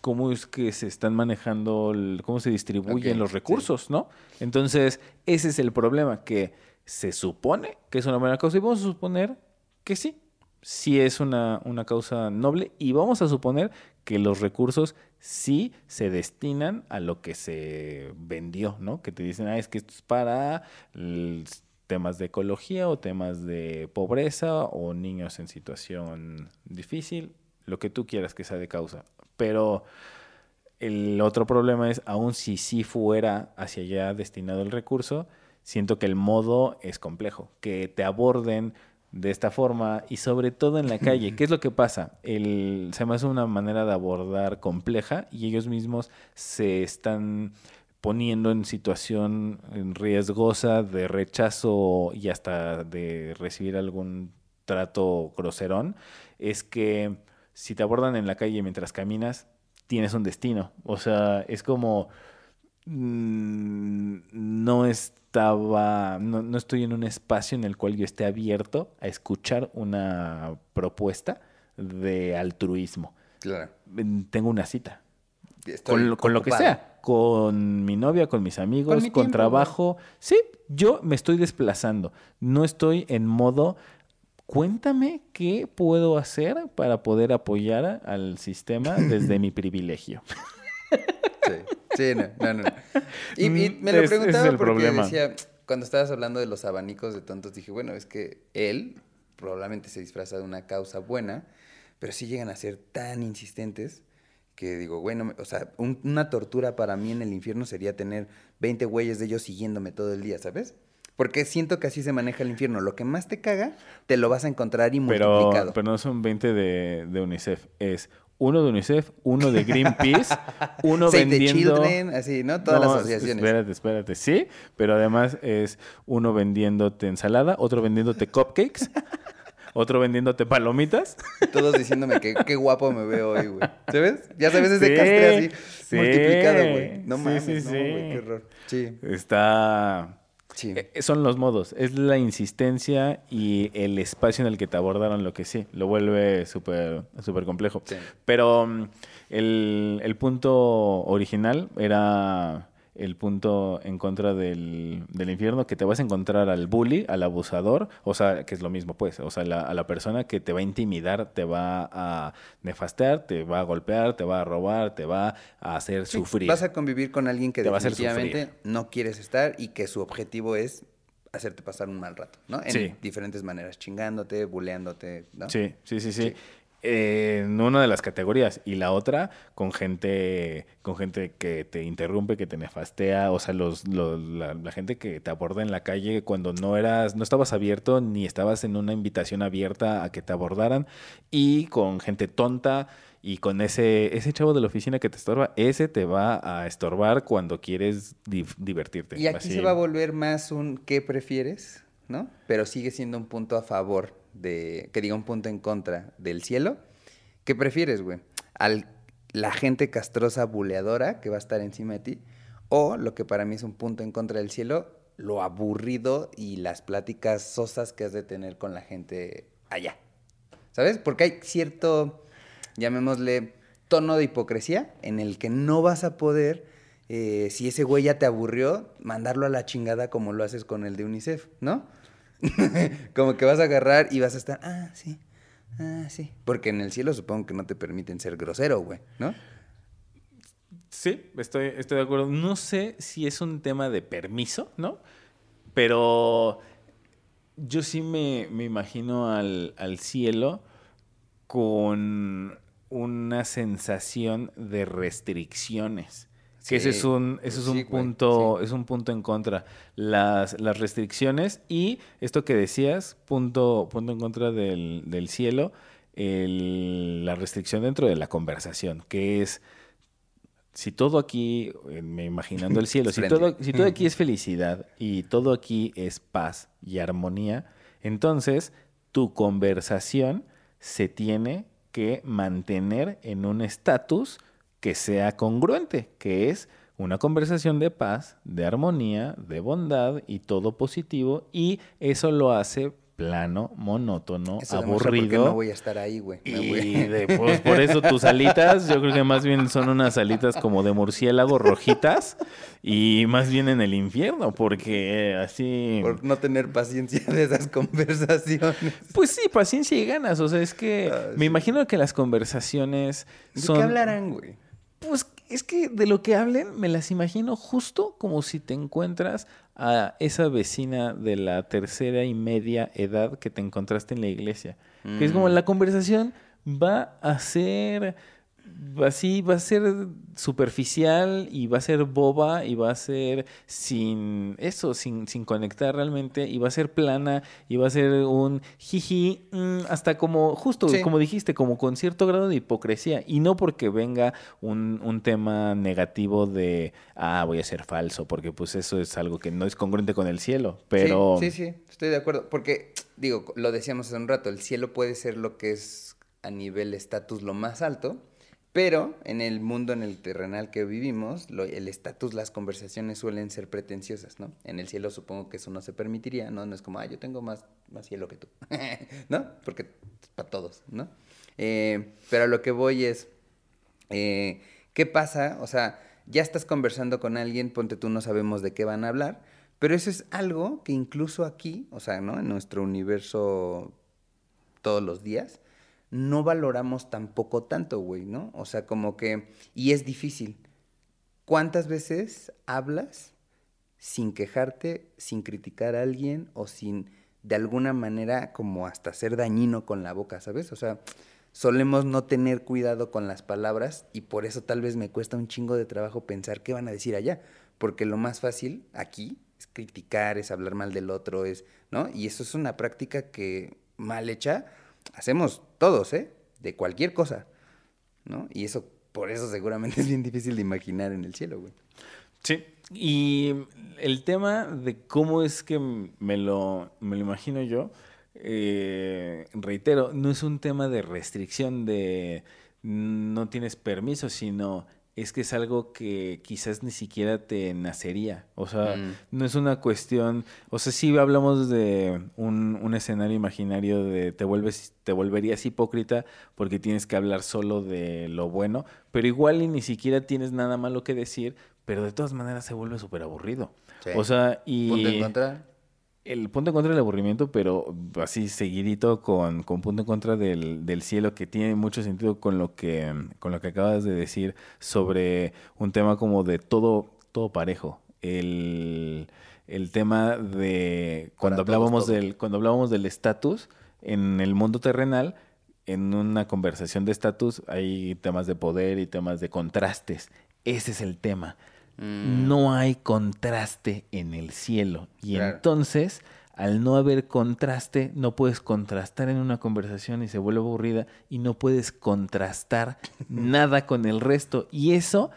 cómo es que se están manejando, el- cómo se distribuyen los sí. recursos, ¿no? Entonces, ese es el problema, que se supone que es una buena causa y vamos a suponer que sí, sí es una, una causa noble y vamos a suponer que los recursos sí se destinan a lo que se vendió, ¿no? Que te dicen, ah, es que esto es para temas de ecología o temas de pobreza o niños en situación difícil, lo que tú quieras que sea de causa. Pero el otro problema es, aun si sí fuera hacia allá destinado el recurso, siento que el modo es complejo, que te aborden de esta forma y sobre todo en la calle. ¿Qué es lo que pasa? El, se me hace una manera de abordar compleja y ellos mismos se están poniendo en situación riesgosa de rechazo y hasta de recibir algún trato groserón, es que si te abordan en la calle mientras caminas, tienes un destino. O sea, es como mm, no estaba, no, no estoy en un espacio en el cual yo esté abierto a escuchar una propuesta de altruismo. Claro. Mm, Tengo una cita Estoy con, lo- con lo que sea. con mi novia, con mis amigos, Con con, mi tiempo, trabajo. Sí, yo me estoy desplazando. No estoy en modo. Cuéntame qué puedo hacer para poder apoyar al sistema desde mi privilegio. Sí, sí, no, no, no. Y, y me lo es- ese es preguntaba porque problema. decía, cuando estabas hablando de los abanicos de tontos, dije, bueno, es que él probablemente se disfraza de una causa buena, pero sí llegan a ser tan insistentes que digo, bueno, o sea, un- una tortura para mí en el infierno sería tener 20 güeyes de ellos siguiéndome todo el día, ¿sabes? Porque siento que así se maneja el infierno. Lo que más te caga, te lo vas a encontrar y multiplicado. pero no son 20 de, de UNICEF. Es uno de UNICEF, uno de Greenpeace, uno Save the vendiendo... Children, así, ¿no? Todas las asociaciones. Espérate, espérate. Sí, pero además es uno vendiéndote ensalada, otro vendiéndote cupcakes, otro vendiéndote palomitas. Todos diciéndome que qué guapo me veo hoy, güey. ¿Sabes? Ya sabes ese Sí, castre así sí, multiplicado, güey. No sí, mames, sí, no, sí. güey, qué horror. Sí, Está... sí. eh, Son los modos, es la insistencia y el espacio en el que te abordaron lo que sí, lo vuelve súper súper complejo. Sí. Pero mm, el, el punto original era el punto en contra del, del infierno, que te vas a encontrar al bully, al abusador, o sea, que es lo mismo, pues, o sea, la- a la persona que te va a intimidar, te va a nefastear, te va a golpear, te va a robar, te va a hacer Sí, sufrir. Vas a convivir con alguien que Te va a hacer definitivamente no quieres estar y que su objetivo es hacerte pasar un mal rato, ¿no? En Sí. diferentes maneras, chingándote, buleándote, ¿no? Sí, sí, sí, sí. Sí. En una de las categorías y la otra con gente con gente que te interrumpe, que te nefastea, o sea, los, los- la, la gente que te aborda en la calle cuando no eras, no estabas abierto ni estabas en una invitación abierta a que te abordaran y con gente tonta y con ese ese chavo de la oficina que te estorba, ese te va a estorbar cuando quieres di- divertirte. Y aquí Así. se va a volver más un ¿qué prefieres? Pero sigue siendo un punto a favor de, que diga un punto en contra del cielo. ¿Qué prefieres, güey? Al la gente castrosa buleadora que va a estar encima de ti o lo que para mí es un punto en contra del cielo, lo aburrido y las pláticas sosas que has de tener con la gente allá. ¿Sabes? Porque hay cierto, llamémosle, tono de hipocresía en el que no vas a poder, eh, si ese güey ya te aburrió, mandarlo a la chingada como lo haces con el de UNICEF, ¿no? como que vas a agarrar y vas a estar, ah, sí, ah, sí. Porque en el cielo supongo que no te permiten ser grosero, güey, ¿no? Sí, estoy, estoy de acuerdo. No sé si es un tema de permiso, ¿no? Pero yo sí me, me imagino al, al cielo con una sensación de restricciones. Que ese es un, ese es un punto, sí. es un punto en contra. Las, las restricciones y esto que decías, punto, punto en contra del, del cielo, el- la restricción dentro de la conversación, que es si todo aquí, eh, me imaginando el cielo, si todo, si todo aquí es felicidad y todo aquí es paz y armonía, entonces tu conversación se tiene que mantener en un estatus que sea congruente, que es una conversación de paz, de armonía, de bondad y todo positivo, y eso lo hace plano, monótono, Eso aburrido. no voy a estar ahí, güey. Y de- pues, por eso tus alitas, yo creo que más bien son unas alitas como de murciélago rojitas y más bien en el infierno, porque así... Por no tener paciencia de esas conversaciones. Pues sí, paciencia y ganas, o sea, es que Ah, me imagino que las conversaciones ¿De son... qué hablarán, güey? Pues es que de lo que hablen me las imagino justo como si te encuentras a esa vecina de la tercera y media edad que te encontraste en la iglesia. Que es como Mm. la conversación va a ser así, va a ser superficial y va a ser boba y va a ser sin eso, sin, sin conectar realmente y va a ser plana y va a ser un jiji, mm, hasta como, justo Sí. como dijiste, como con cierto grado de hipocresía y no porque venga un, un tema negativo de, ah, voy a ser falso, porque pues eso es algo que no es congruente con el cielo, pero... Sí, sí, sí, estoy de acuerdo. Porque, digo, lo decíamos hace un rato, el cielo puede ser lo que es a nivel estatus lo más alto, pero en el mundo en el terrenal que vivimos, el estatus, las conversaciones suelen ser pretenciosas, ¿no? En el cielo supongo que eso no se permitiría, ¿no? No es como, ah, yo tengo más, más cielo que tú, ¿no? Porque es para todos, ¿no? Eh, pero lo que voy es, eh, ¿qué pasa? O sea, ya estás conversando con alguien, ponte tú, no sabemos de qué van a hablar, pero eso es algo que incluso aquí, o sea, ¿no? En nuestro universo todos los días, no valoramos tampoco tanto, güey, ¿no? O sea, como que, y es difícil. ¿Cuántas veces hablas sin quejarte, sin criticar a alguien o sin de alguna manera como hasta ser dañino con la boca, ¿sabes? O sea, solemos no tener cuidado con las palabras y por eso tal vez me cuesta un chingo de trabajo pensar qué van a decir allá, porque lo más fácil aquí es criticar, es hablar mal del otro, es, ¿no? Y eso es una práctica que mal hecha hacemos todos, ¿eh? De cualquier cosa, ¿no? Y eso, por eso seguramente es bien difícil de imaginar en el cielo, güey. Sí, y el tema de cómo es que me lo, me lo imagino yo, eh, reitero, no es un tema de restricción de no tienes permiso, sino es que es algo que quizás ni siquiera te nacería. O sea, mm. no es una cuestión. O sea, si hablamos de un, un, escenario imaginario de te vuelves, te volverías hipócrita porque tienes que hablar solo de lo bueno, pero igual y ni siquiera tienes nada malo que decir, pero de todas maneras se vuelve súper aburrido. O sea, y. Punto en contra. El punto en contra del aburrimiento, pero así seguidito con, con punto en contra del, del, cielo, que tiene mucho sentido con lo que, con lo que acabas de decir sobre un tema como de todo, todo parejo. El, el tema de cuando hablábamos del, cuando hablábamos del estatus en el mundo terrenal, en una conversación de estatus hay temas de poder y temas de contrastes. Ese es el tema. Mm. No hay contraste en el cielo. Y entonces, al no haber contraste, no puedes contrastar en una conversación y se vuelve aburrida y no puedes contrastar nada con el resto. Y eso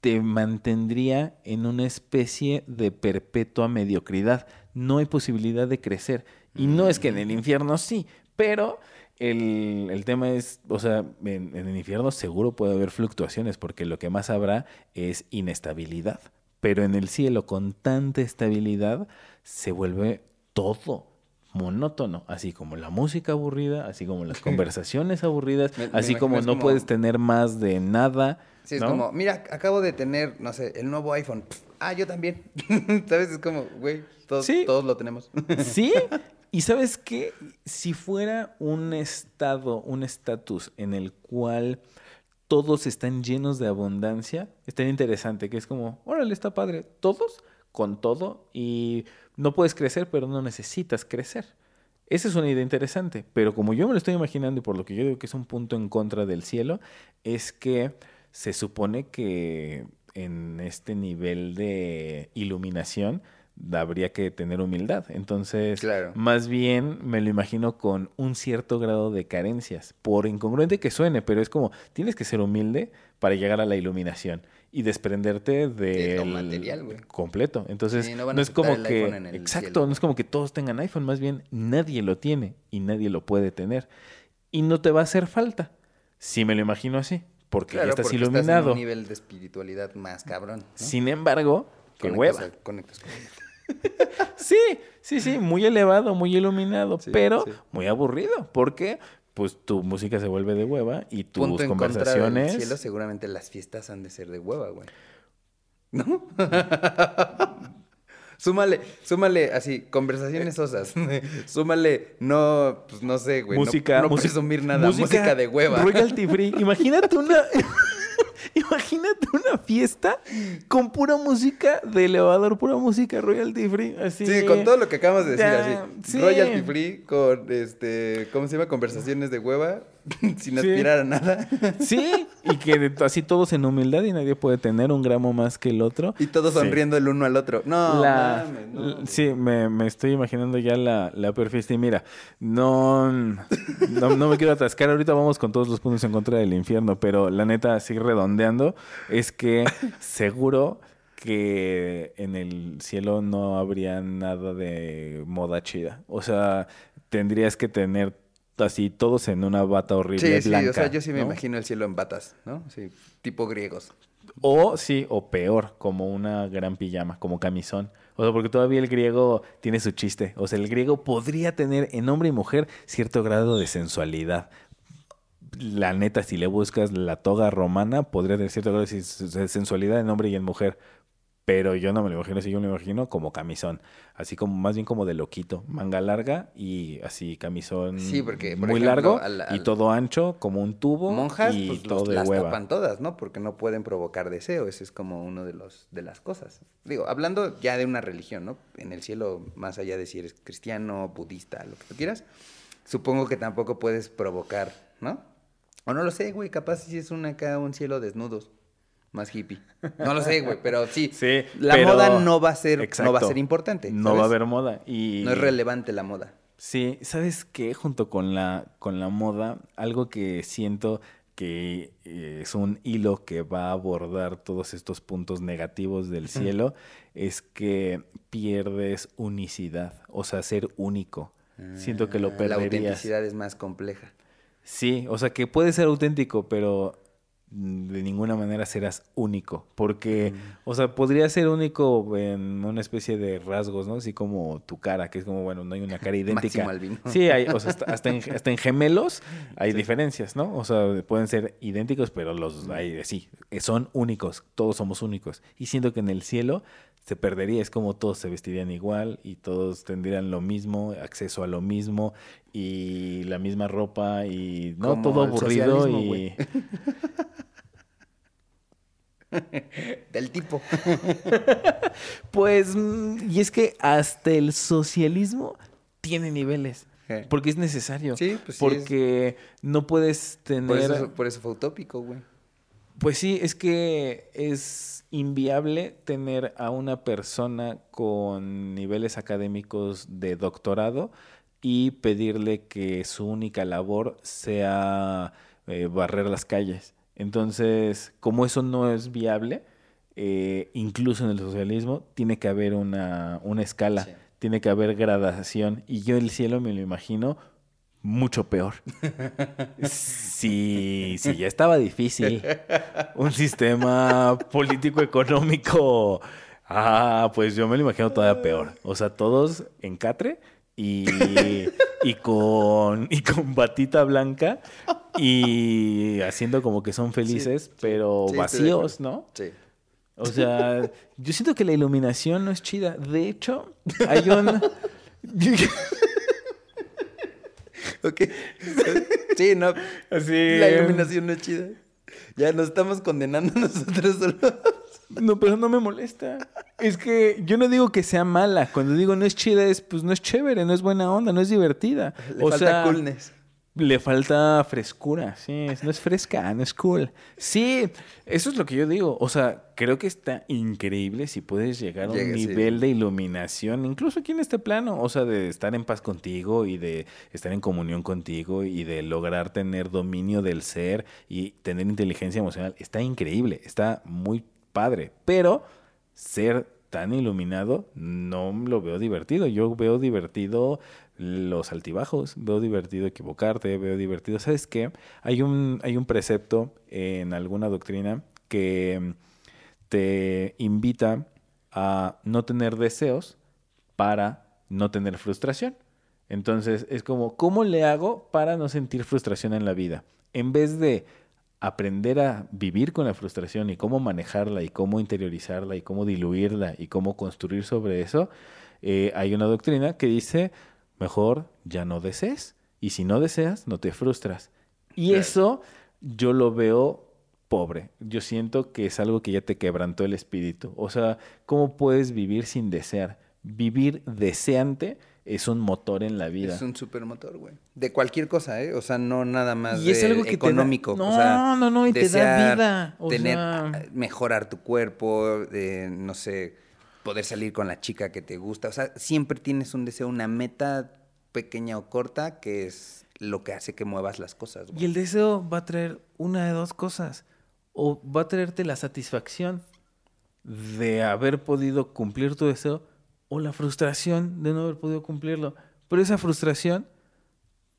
te mantendría en una especie de perpetua mediocridad. No hay posibilidad de crecer. Y no es que en el mm. infierno sí, pero el, el, tema es, o sea, en, el infierno seguro puede haber fluctuaciones porque lo que más habrá es inestabilidad. Pero en el cielo con tanta estabilidad se vuelve todo monótono, así como la música aburrida, así como las conversaciones aburridas, así como no puedes tener más de nada. Sí, es como, mira, acabo de tener, no sé, el nuevo iPhone. Ah, yo también. ¿Sabes? Es como, güey, todos, todos lo tenemos. sí, y sabes qué, si fuera un estado, un estatus en el cual todos están llenos de abundancia, estaría interesante, que es como, órale, está padre, todos con todo y no puedes crecer, pero no necesitas crecer. Esa es una idea interesante, pero como yo me lo estoy imaginando y por lo que yo digo que es un punto en contra del cielo, es que se supone que en este nivel de iluminación habría que tener humildad. Entonces, más bien me lo imagino con un cierto grado de carencias, por incongruente que suene, pero es como, tienes que ser humilde para llegar a la iluminación y desprenderte de material. Completo. Entonces, no, es como que exacto, no es como que todos tengan iPhone, más bien nadie lo tiene y nadie lo puede tener y no te va a hacer falta. Si me lo imagino así, porque ya estás iluminado. Estás en un nivel de espiritualidad más cabrón. Sin embargo, qué hueva. Conectas con sí, sí, sí, muy elevado, muy iluminado, pero muy aburrido. porque Pues tu música se vuelve de hueva y tus Punto en conversaciones. Contra cielo, seguramente las fiestas han de ser de hueva, güey. ¿No? súmale, súmale así, conversaciones osas. súmale, no, pues no sé, güey. Música, no, no presumir nada, música, música de hueva. Royalty free. Imagínate una. Imagínate una fiesta con pura música de elevador, pura música royalty free. Así. Sí, con todo lo que acabas de decir, así. Royalty free, con este, ¿cómo se llama? Conversaciones de hueva, sin aspirar a nada. Sí, y que así todos en humildad y nadie puede tener un gramo más que el otro. Y todos sonriendo el uno al otro. No, Sí, me, estoy imaginando ya la, la. Y mira, no, no, no me quiero atascar. Ahorita vamos con todos los puntos en contra del infierno, pero la neta, así redondeando, es que seguro que en el cielo no habría nada de moda chida. O sea, tendrías que tener así todos en una bata horrible sí, blanca. Sí, o sea, yo sí me imagino el cielo en batas, ¿no? Sí, tipo griegos. O sí, o peor, como una gran pijama, como camisón. O sea, porque todavía el griego tiene su chiste. O sea, el griego podría tener en hombre y mujer cierto grado de sensualidad. la neta, si le buscas la toga romana, podría decir cierto grado de sensualidad en hombre y en mujer. Pero yo no me lo imagino así, yo me lo imagino como camisón. Así como, más bien como de loquito. Manga larga y así camisón Sí, porque, por muy ejemplo, largo al- y todo ancho, como un tubo Monjas, y pues todo los- de las hueva. tapan todas, ¿no? Porque no pueden provocar deseo. Ese es como uno de los de las cosas. Digo, hablando ya de una religión, ¿no? En el cielo, más allá de si eres cristiano, budista, lo que tú quieras, supongo que tampoco puedes provocar, ¿no? O no lo sé, güey. Capaz si es una acá un cielo desnudos. Más hippie. No lo sé, güey, pero sí. Sí, La pero- moda no va a ser, no va a ser importante. No va a haber moda. Y... No es relevante la moda. Sí, ¿sabes qué? Junto con la, con la moda, algo que siento que eh, es un hilo que va a abordar todos estos puntos negativos del cielo, es que pierdes unicidad, o sea, ser único. Siento que lo Ah, La perderías. autenticidad es más compleja. Sí, o sea, que puede ser auténtico, pero de ninguna manera serás único, porque, o sea, podría ser único en una especie de rasgos, ¿no? Así como tu cara, que es como, bueno, no hay una cara idéntica. Sí, hay, o sea, hasta, hasta en, hasta en gemelos hay diferencias, ¿no? O sea, pueden ser idénticos, pero los hay, sí, son únicos, todos somos únicos. Y siento que en el cielo se perdería, es como todos se vestirían igual y todos tendrían lo mismo, acceso a lo mismo y la misma ropa y no Como todo aburrido y. Del tipo. pues mm, y es que hasta el socialismo tiene niveles. Porque es necesario. Sí, pues sí, Porque no puedes tener. Por eso, por eso fue utópico, güey. Pues sí, es que es inviable tener a una persona con niveles académicos de doctorado y pedirle que su única labor sea eh, barrer las calles. Entonces, como eso no es viable, eh, incluso en el socialismo, tiene que haber una, una escala, Sí. tiene que haber gradación. Y yo el cielo me lo imagino mucho peor. Sí, sí, ya estaba difícil. Un sistema político-económico. Ah, pues yo me lo imagino todavía peor. O sea, todos en catre y, y, con, y con batita blanca y haciendo como que son felices, pero Sí, vacíos, ¿no? Sí. O sea, yo siento que la iluminación no es chida. De hecho, hay un... Ok. Sí, no. Así... La iluminación no es chida. Ya nos estamos condenando nosotros solos. No, pero no me molesta. Es que yo no digo que sea mala. Cuando digo no es chida, es pues no es chévere, no es buena onda, no es divertida. Le o falta sea, coolness. Le falta frescura, sí, no es fresca, no es cool. Sí, eso es lo que yo digo. O sea, creo que está increíble si puedes llegar a un Llega, sí. nivel de iluminación, incluso aquí en este plano, o sea, de estar en paz contigo y de estar en comunión contigo y de lograr tener dominio del ser y tener inteligencia emocional. Está increíble, está muy padre, pero ser tan iluminado no lo veo divertido. Yo veo divertido los altibajos, veo divertido equivocarte, veo divertido. ¿Sabes qué? Hay un, hay un precepto en alguna doctrina que mm, te invita a no tener deseos para no tener frustración. Entonces es como, ¿cómo le hago para no sentir frustración en la vida? En vez de aprender a vivir con la frustración y cómo manejarla y cómo interiorizarla y cómo diluirla y cómo construir sobre eso, eh, hay una doctrina que dice, mejor ya no desees y si no deseas, no te frustras. Y Claro. eso yo lo veo pobre. Yo siento que es algo que ya te quebrantó el espíritu. O sea, ¿cómo puedes vivir sin desear? Vivir deseante es un motor en la vida. Es un supermotor, güey. De cualquier cosa, ¿eh? O sea, no nada más Y es de algo que te da- económico. No, o sea, no, no, y te da vida, o tener, sea- mejorar tu cuerpo, eh, no sé, poder salir con la chica que te gusta. O sea, siempre tienes un deseo, una meta pequeña o corta que es lo que hace que muevas las cosas, güey. Y el deseo va a traer una de dos cosas. O va a traerte la satisfacción de haber podido cumplir tu deseo o la frustración de no haber podido cumplirlo. Pero esa frustración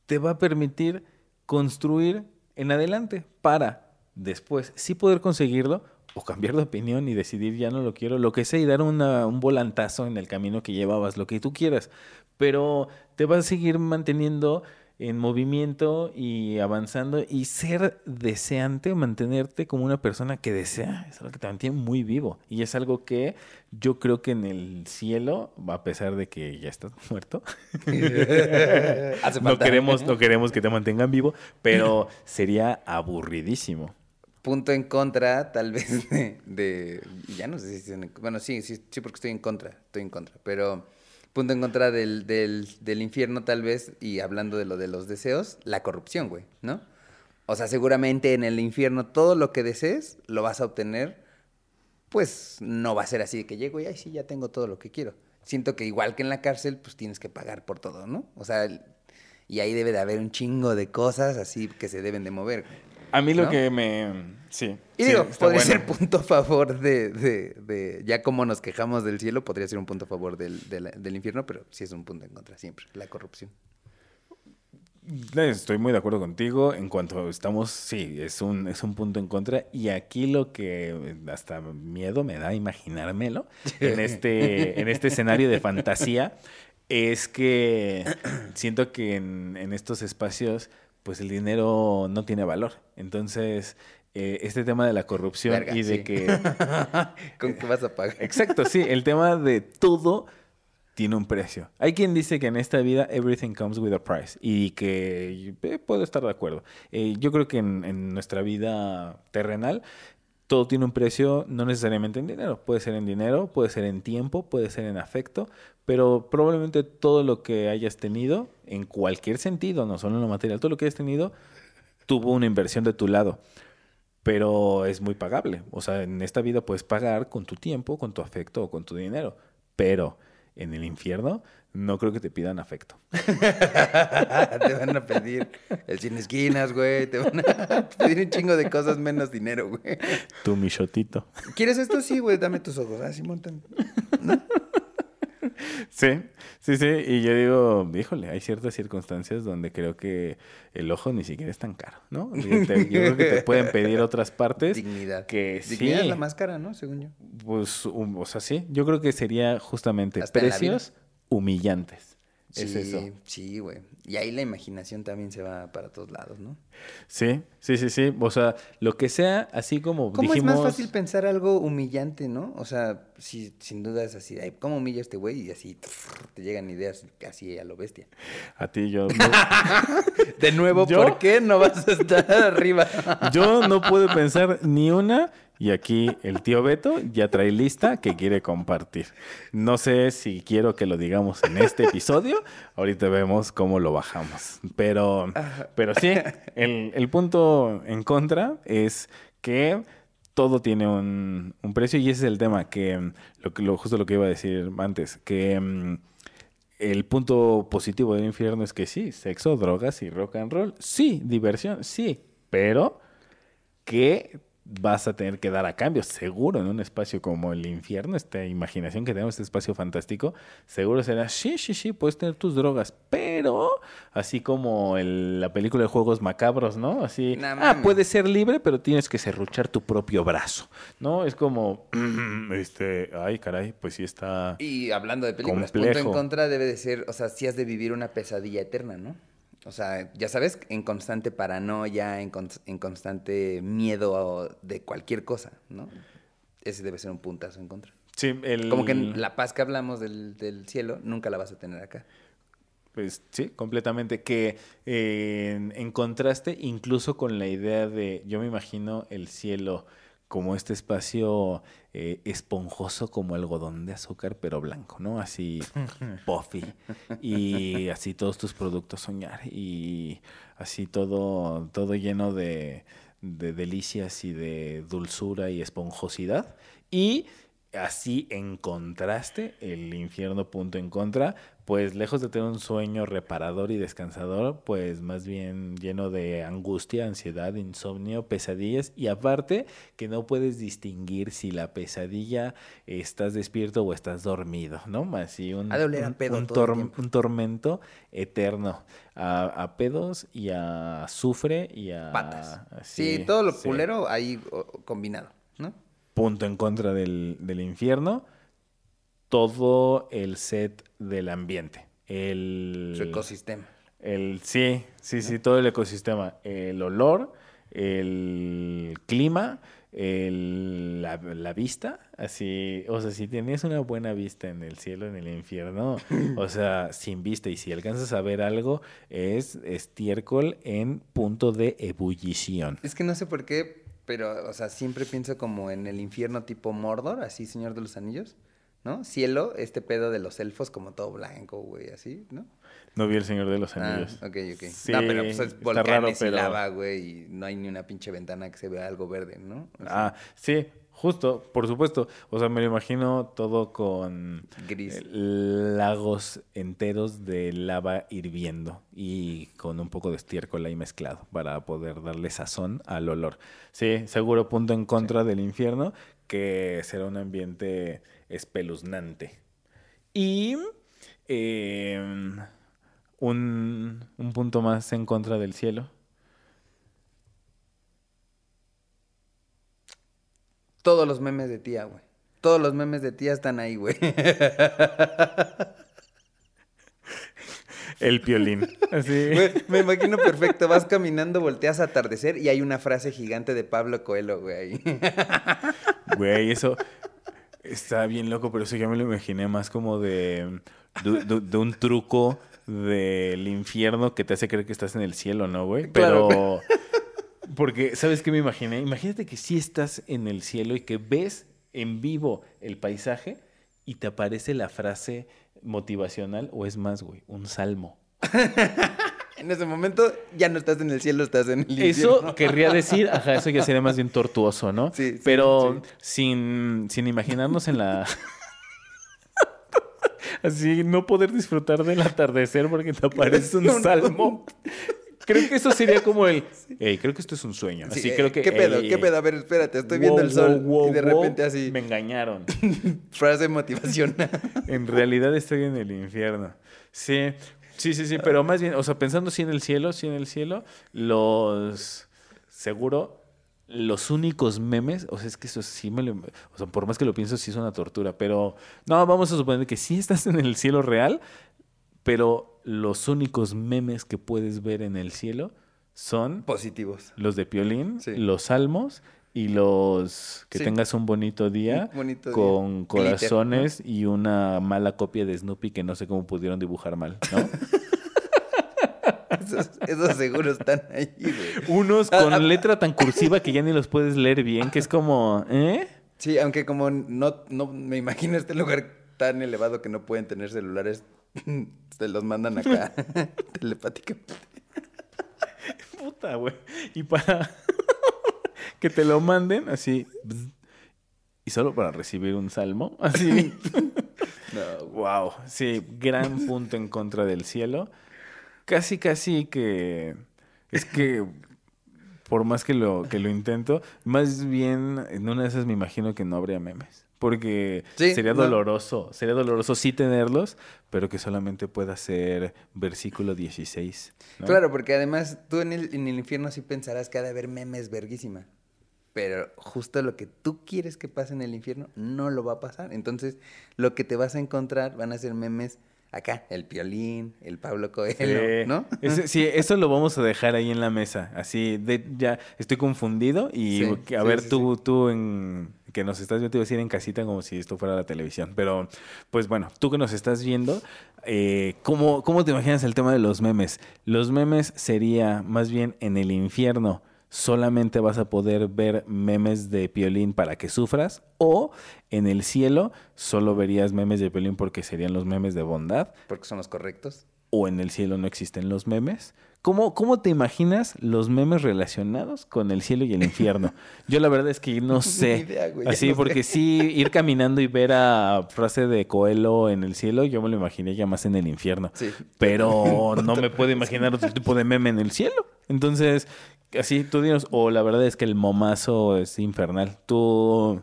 te va a permitir construir en adelante para después sí poder conseguirlo o cambiar de opinión y decidir ya no lo quiero, lo que sea, y dar un volantazo en el camino que llevabas, lo que tú quieras. Pero te vas a seguir manteniendo en movimiento y avanzando y ser deseante, mantenerte como una persona que desea, es algo que te mantiene muy vivo y es algo que yo creo que en el cielo, a pesar de que ya estás muerto, no queremos, no queremos que te mantengan vivo, pero sería aburridísimo. Punto en contra, tal vez, de, ya no sé si, bueno, sí, sí, sí, porque estoy en contra, estoy en contra, pero punto en contra del, del, del infierno tal vez, y hablando de lo de los deseos, la corrupción, güey, ¿no? O sea, seguramente en el infierno todo lo que desees lo vas a obtener, pues no va a ser así de que llego y, ay, sí, ya tengo todo lo que quiero. Siento que igual que en la cárcel, pues tienes que pagar por todo, ¿no? O sea, y ahí debe de haber un chingo de cosas así que se deben de mover. A mí lo que me... Sí. Y digo, podría ser punto a favor de, de, Ya como nos quejamos del cielo, podría ser un punto a favor del, del, infierno, pero sí es un punto en contra siempre, la corrupción. Estoy muy de acuerdo contigo. En cuanto estamos, sí, es un, es un punto en contra. Y aquí lo que hasta miedo me da imaginármelo en este, en este escenario de fantasía es que siento que en, en estos espacios pues el dinero no tiene valor. Entonces, eh, este tema de la corrupción y de que... ¿Con qué vas a pagar? Exacto, sí, el tema de todo tiene un precio. Hay quien dice que en esta vida everything comes with a price y que eh, puedo estar de acuerdo. Eh, yo creo que en, en, nuestra vida terrenal todo tiene un precio, no necesariamente en dinero. Puede ser en dinero, puede ser en tiempo, puede ser en afecto, pero probablemente todo lo que hayas tenido, en cualquier sentido, no solo en lo material, todo lo que hayas tenido tuvo una inversión de tu lado, pero es muy pagable. O sea, en esta vida puedes pagar con tu tiempo, con tu afecto o con tu dinero, pero en el infierno no creo que te pidan afecto. te van a pedir el sin esquinas, güey. Te van a pedir un chingo de cosas menos dinero, güey. Tu michotito. ¿Quieres esto? Sí, güey, dame tus ojos. Así ah, montan. ¿No? Sí, sí, sí. Y yo digo, híjole, hay ciertas circunstancias donde creo que el ojo ni siquiera es tan caro, ¿no? Yo, creo que te pueden pedir otras partes. Dignidad. Que Dignidad es la más cara, ¿no? Según yo. Pues, o sea, sí. Yo creo que sería justamente precios humillantes. Es eso. Sí, güey. Y ahí la imaginación también se va para todos lados, ¿no? Sí, sí, sí, sí. O sea, lo que sea, así como ¿Cómo es más fácil pensar algo humillante, no? O sea, sí, sin duda es así. ¿Cómo humilla este güey? Y así te llegan ideas así a lo bestia. A ti yo... De nuevo, ¿por qué no vas a estar arriba? yo no puedo pensar ni una y aquí el tío Beto ya trae lista que quiere compartir. No sé si quiero que lo digamos en este episodio. Ahorita vemos cómo lo bajamos. Pero, pero sí, el, punto en contra es que todo tiene un, precio y ese es el tema, que lo, lo, justo lo que iba a decir antes, que mm, el punto positivo del infierno es que sí, sexo, drogas y rock and roll, sí, diversión, sí, pero que vas a tener que dar a cambio, seguro, en un espacio como el infierno, esta imaginación que tenemos, este espacio fantástico, seguro será, sí, sí, sí, puedes tener tus drogas, pero así como la película de Juegos Macabros, ¿no? Así, ah, puedes ser libre, pero tienes que serruchar tu propio brazo, ¿no? Es como, este, ay, caray, pues sí está Y hablando de películas, punto en contra debe de ser, o sea, si has de vivir una pesadilla eterna, ¿no? O sea, ya sabes, en constante paranoia, en, en constante miedo de cualquier cosa, ¿no? Ese debe ser un puntazo en contra. Sí, el... Como que la paz que hablamos del, del cielo nunca la vas a tener acá. Pues sí, completamente. Que eh, en contraste incluso con la idea de, yo me imagino el cielo como este espacio eh, esponjoso como algodón de azúcar, pero blanco, ¿no? Así puffy. Y así todos tus productos soñar. Y así todo, todo lleno de, de delicias y de dulzura y esponjosidad. Y así en contraste, el infierno punto en contra, pues lejos de tener un sueño reparador y descansador, pues más bien lleno de angustia, ansiedad, insomnio, pesadillas y aparte que no puedes distinguir si la pesadilla estás despierto o estás dormido, ¿no? Así un, un, un, tormento eterno a, pedos y a azufre y a... Patas. sí, todo lo culero ahí combinado, ¿no? Punto en contra del, del infierno todo el set del ambiente. El, Su ecosistema. El, sí, sí, sí, todo el ecosistema. El olor, el clima, el- la, la vista, así, o sea, si tenías una buena vista en el cielo, en el infierno, o sea, sin vista, y si alcanzas a ver algo, es estiércol en punto de ebullición. Es que no sé por qué, pero, o sea, siempre pienso como en el infierno tipo Mordor, así, Señor de los Anillos, ¿no? Cielo, este pedo de los elfos como todo blanco, güey, así, ¿no? No vi el Señor de los Ah, Anillos. ok, ok. Sí, no, pero pues es está volcanes raro, y pero- lava, güey, y no hay ni una pinche ventana que se vea algo verde, ¿no? O sea, Ah, sí, justo, por supuesto. O sea, me lo imagino todo con Gris. lagos enteros de lava hirviendo y con un poco de estiércol ahí mezclado para poder darle sazón al olor. Sí, seguro punto en contra del infierno, que será un ambiente espeluznante. Y eh, un, un punto más en contra del cielo. Todos los memes de tía, güey. Todos los memes de tía están ahí, güey. El piolín. Así. Güey, Me imagino perfecto. Vas caminando, volteas a atardecer y hay una frase gigante de Pablo Coelho, güey, ahí. Güey, eso está bien loco, pero eso ya me lo imaginé más como de, de, de- de un truco del infierno que te hace creer que estás en el cielo, ¿no, güey? Claro. Porque, ¿sabes qué me imaginé? Imagínate que sí estás en el cielo y que ves en vivo el paisaje y te aparece la frase motivacional o es más, güey, un salmo. En ese momento ya no estás en el cielo, estás en el Eso infierno. querría decir, ajá, eso ya sería más bien tortuoso, ¿no? Sí, sí, Pero sí. Sin, sin imaginarnos en la... Así, no poder disfrutar del atardecer porque te aparece un salmo. Creo que eso sería como el... Ey, creo que esto es un sueño. Sí, Así creo que... ¿Qué pedo? ey, ¿Qué pedo? A ver, espérate, estoy wow, viendo el sol. wow, y de wow, repente así, Me engañaron. frase motivacional. En realidad estoy en el infierno. Sí, sí, sí, sí, pero más bien, o sea, pensando sí en el cielo, sí en el cielo, los, seguro, los únicos memes, o sea, es que eso sí me lo, o sea, por más que lo pienso, sí es una tortura, pero no, vamos a suponer que sí estás en el cielo real, pero los únicos memes que puedes ver en el cielo son Positivos. los de Piolín, Sí. los salmos y los que Sí. tengas un bonito día Un bonito día. con Glitter, corazones y una mala copia de Snoopy que no sé cómo pudieron dibujar mal, ¿no? Esos, esos seguros están ahí, güey. Unos Ah, ah, con letra tan cursiva que ya ni los puedes leer bien, que es como, ¿eh? Sí, aunque como no, no me imagino este lugar tan elevado que no pueden tener celulares, se los mandan acá telepáticamente. Puta, güey. Y para que te lo manden así, y solo para recibir un salmo, así. No. Wow, sí, gran punto en contra del cielo. Casi, casi que es que por más que lo que lo intento, más bien en una de esas me imagino que no habría memes, porque Sí, sería no. doloroso, sería doloroso sí tenerlos, pero que solamente pueda ser versículo 16. ¿no? Claro, porque además tú en el, en el infierno sí pensarás que ha de haber memes verguísima. Pero justo lo que tú quieres que pase en el infierno no lo va a pasar. Entonces, lo que te vas a encontrar van a ser memes acá, el Piolín, el Pablo Coelho, Sí. ¿no? Ese- sí, eso lo vamos a dejar ahí en la mesa. Así, de, ya estoy confundido y Sí, a sí, ver tú, tú en que nos estás viendo, te iba a decir en casita como si esto fuera la televisión. Pero, pues bueno, tú que nos estás viendo, eh, ¿cómo, ¿cómo te imaginas el tema de los memes? Los memes sería más bien en el infierno. Solamente vas a poder ver memes de Piolín para que sufras, o en el cielo solo verías memes de Piolín porque serían los memes de bondad Porque son los correctos. o en el cielo no existen los memes. ¿Cómo, ¿Cómo te imaginas los memes relacionados con el cielo y el infierno? Yo la verdad es que no sé. Idea, güey, Así, no sé. porque sí, ir caminando y ver a frase de Coelho en el cielo, yo me lo imaginé ya más en el infierno. Sí. Pero no me puedo imaginar otro tipo de meme en el cielo. Entonces, así, tú dinos, o la verdad es que el momazo es infernal. Tú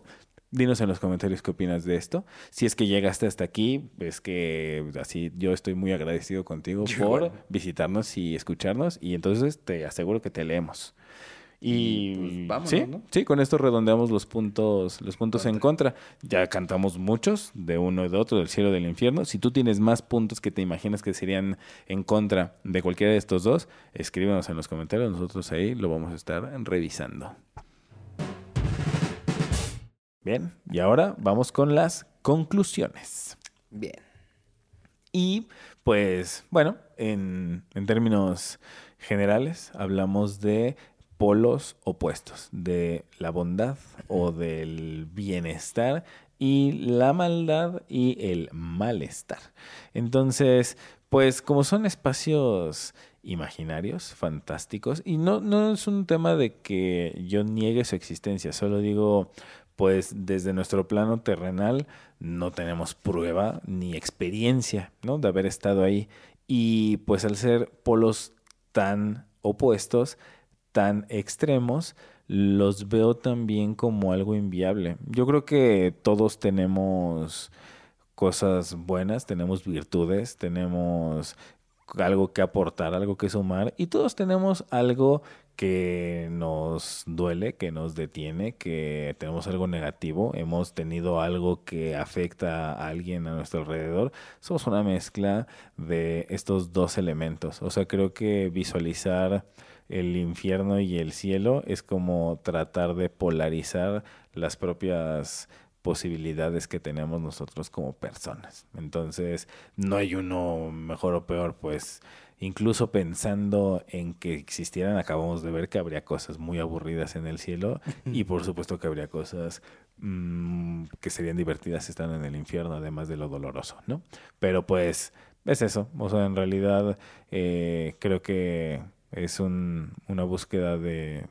dinos en los comentarios qué opinas de esto. Si es que llegaste hasta aquí, es que así yo estoy muy agradecido contigo Yo por visitarnos y escucharnos y entonces te aseguro que te leemos. Y pues, vámonos, sí, ¿no? sí, con esto redondeamos los puntos, los puntos en contra. Ya cantamos muchos, de uno y de otro, del cielo y del infierno. Si tú tienes más puntos que te imaginas que serían en contra de cualquiera de estos dos, escríbenos en los comentarios, nosotros ahí lo vamos a estar revisando. Bien, y ahora vamos con las conclusiones. Bien. Y pues bueno, en, en términos generales hablamos de polos opuestos, de la bondad o del bienestar y la maldad y el malestar. Entonces, pues como son espacios imaginarios, fantásticos, y no, no es un tema de que yo niegue su existencia, solo digo, pues desde nuestro plano terrenal no tenemos prueba ni experiencia, ¿no? De haber estado ahí. Y pues al ser polos tan opuestos, tan extremos, los veo también como algo inviable. Yo creo que todos tenemos cosas buenas, tenemos virtudes, tenemos algo que aportar, algo que sumar y todos tenemos algo que nos duele, que nos detiene, que tenemos algo negativo, hemos tenido algo que afecta a alguien a nuestro alrededor. Somos una mezcla de estos dos elementos. O sea, creo que visualizar el infierno y el cielo es como tratar de polarizar las propias posibilidades que tenemos nosotros como personas. Entonces, no hay uno mejor o peor, pues incluso pensando en que existieran, acabamos de ver que habría cosas muy aburridas en el cielo y por supuesto que habría cosas mmm, que serían divertidas estando en el infierno, además de lo doloroso, ¿no? Pero pues es eso, o sea, en realidad eh, creo que es un, una búsqueda de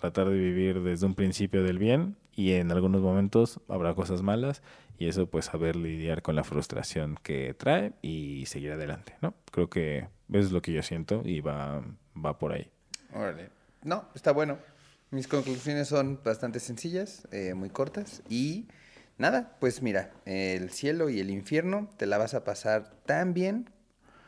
tratar de vivir desde un principio del bien y en algunos momentos habrá cosas malas y eso pues saber lidiar con la frustración que trae y seguir adelante, ¿no? Creo que es lo que yo siento y va, va por ahí. No, está bueno. Mis conclusiones son bastante sencillas, eh, muy cortas y nada, pues mira, el cielo y el infierno te la vas a pasar tan bien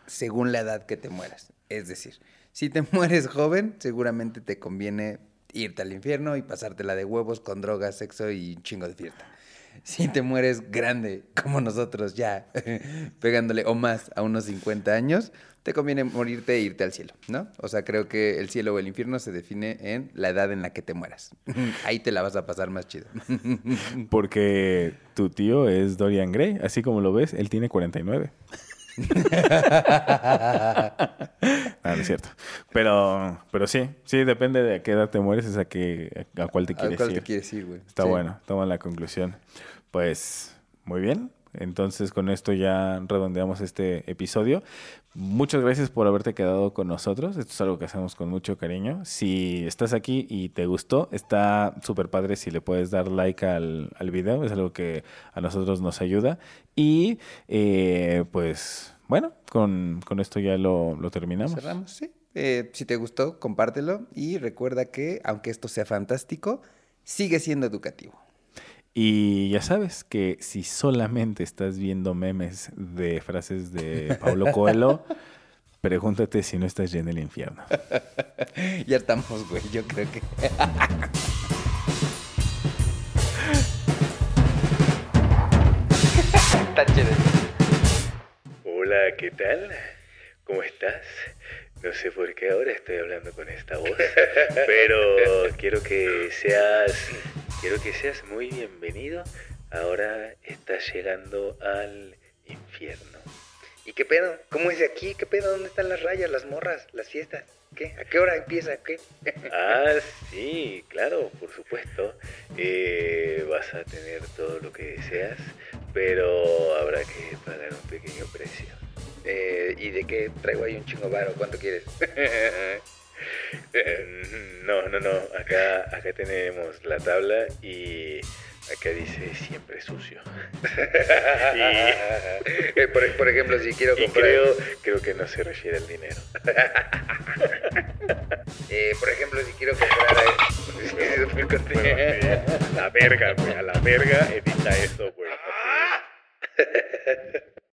según la edad que te mueras. Es decir, si te mueres joven, seguramente te conviene irte al infierno y pasártela de huevos con drogas, sexo y chingo de fiesta. Si te mueres grande, como nosotros ya, pegándole o más a unos 50 años, te conviene morirte e irte al cielo, ¿no? O sea, creo que el cielo o el infierno se define en la edad en la que te mueras. Ahí te la vas a pasar más chido. Porque tu tío es Dorian Gray, así como lo ves, él tiene 49. Ah, no es cierto. Pero, pero sí, sí, depende de a qué edad te mueres, es a, qué, a cuál te ¿A quieres cuál ir. te quieres ir, güey? Está Sí. bueno, toma la conclusión. Pues muy bien. Entonces con esto ya redondeamos este episodio. Muchas gracias por haberte quedado con nosotros. Esto es algo que hacemos con mucho cariño. Si estás aquí y te gustó, está súper padre si le puedes dar like al, al video. Es algo que a nosotros nos ayuda. Y eh, pues bueno, con, con esto ya lo, lo terminamos. Cerramos, sí. Eh, si te gustó, compártelo y recuerda que, aunque esto sea fantástico, sigue siendo educativo. Y ya sabes que si solamente estás viendo memes de frases de Paulo Coelho, pregúntate si no estás ya en el infierno. ya estamos, güey, yo creo que... Hola, ¿qué tal? ¿Cómo estás? No sé por qué ahora estoy hablando con esta voz, pero quiero que seas, quiero que seas muy bienvenido. Ahora estás llegando al infierno. ¿Y qué pedo? ¿Cómo es de aquí? ¿Qué pedo? ¿Dónde están las rayas, las morras, las fiestas? ¿Qué? ¿A qué hora empieza? ¿Qué? Ah, sí, claro, por supuesto. Eh, vas a tener todo lo que deseas, pero habrá que pagar un pequeño precio. Eh, ¿Y de qué traigo ahí un chingo varo? ¿Cuánto quieres? No, no, no. Acá, acá tenemos la tabla y acá dice siempre sucio. y, Eh, por, por ejemplo, si quiero y comprar... creo, creo que no se refiere al dinero. eh, por ejemplo, si quiero comprar... eh, la verga, güey. A la verga edita eso, güey.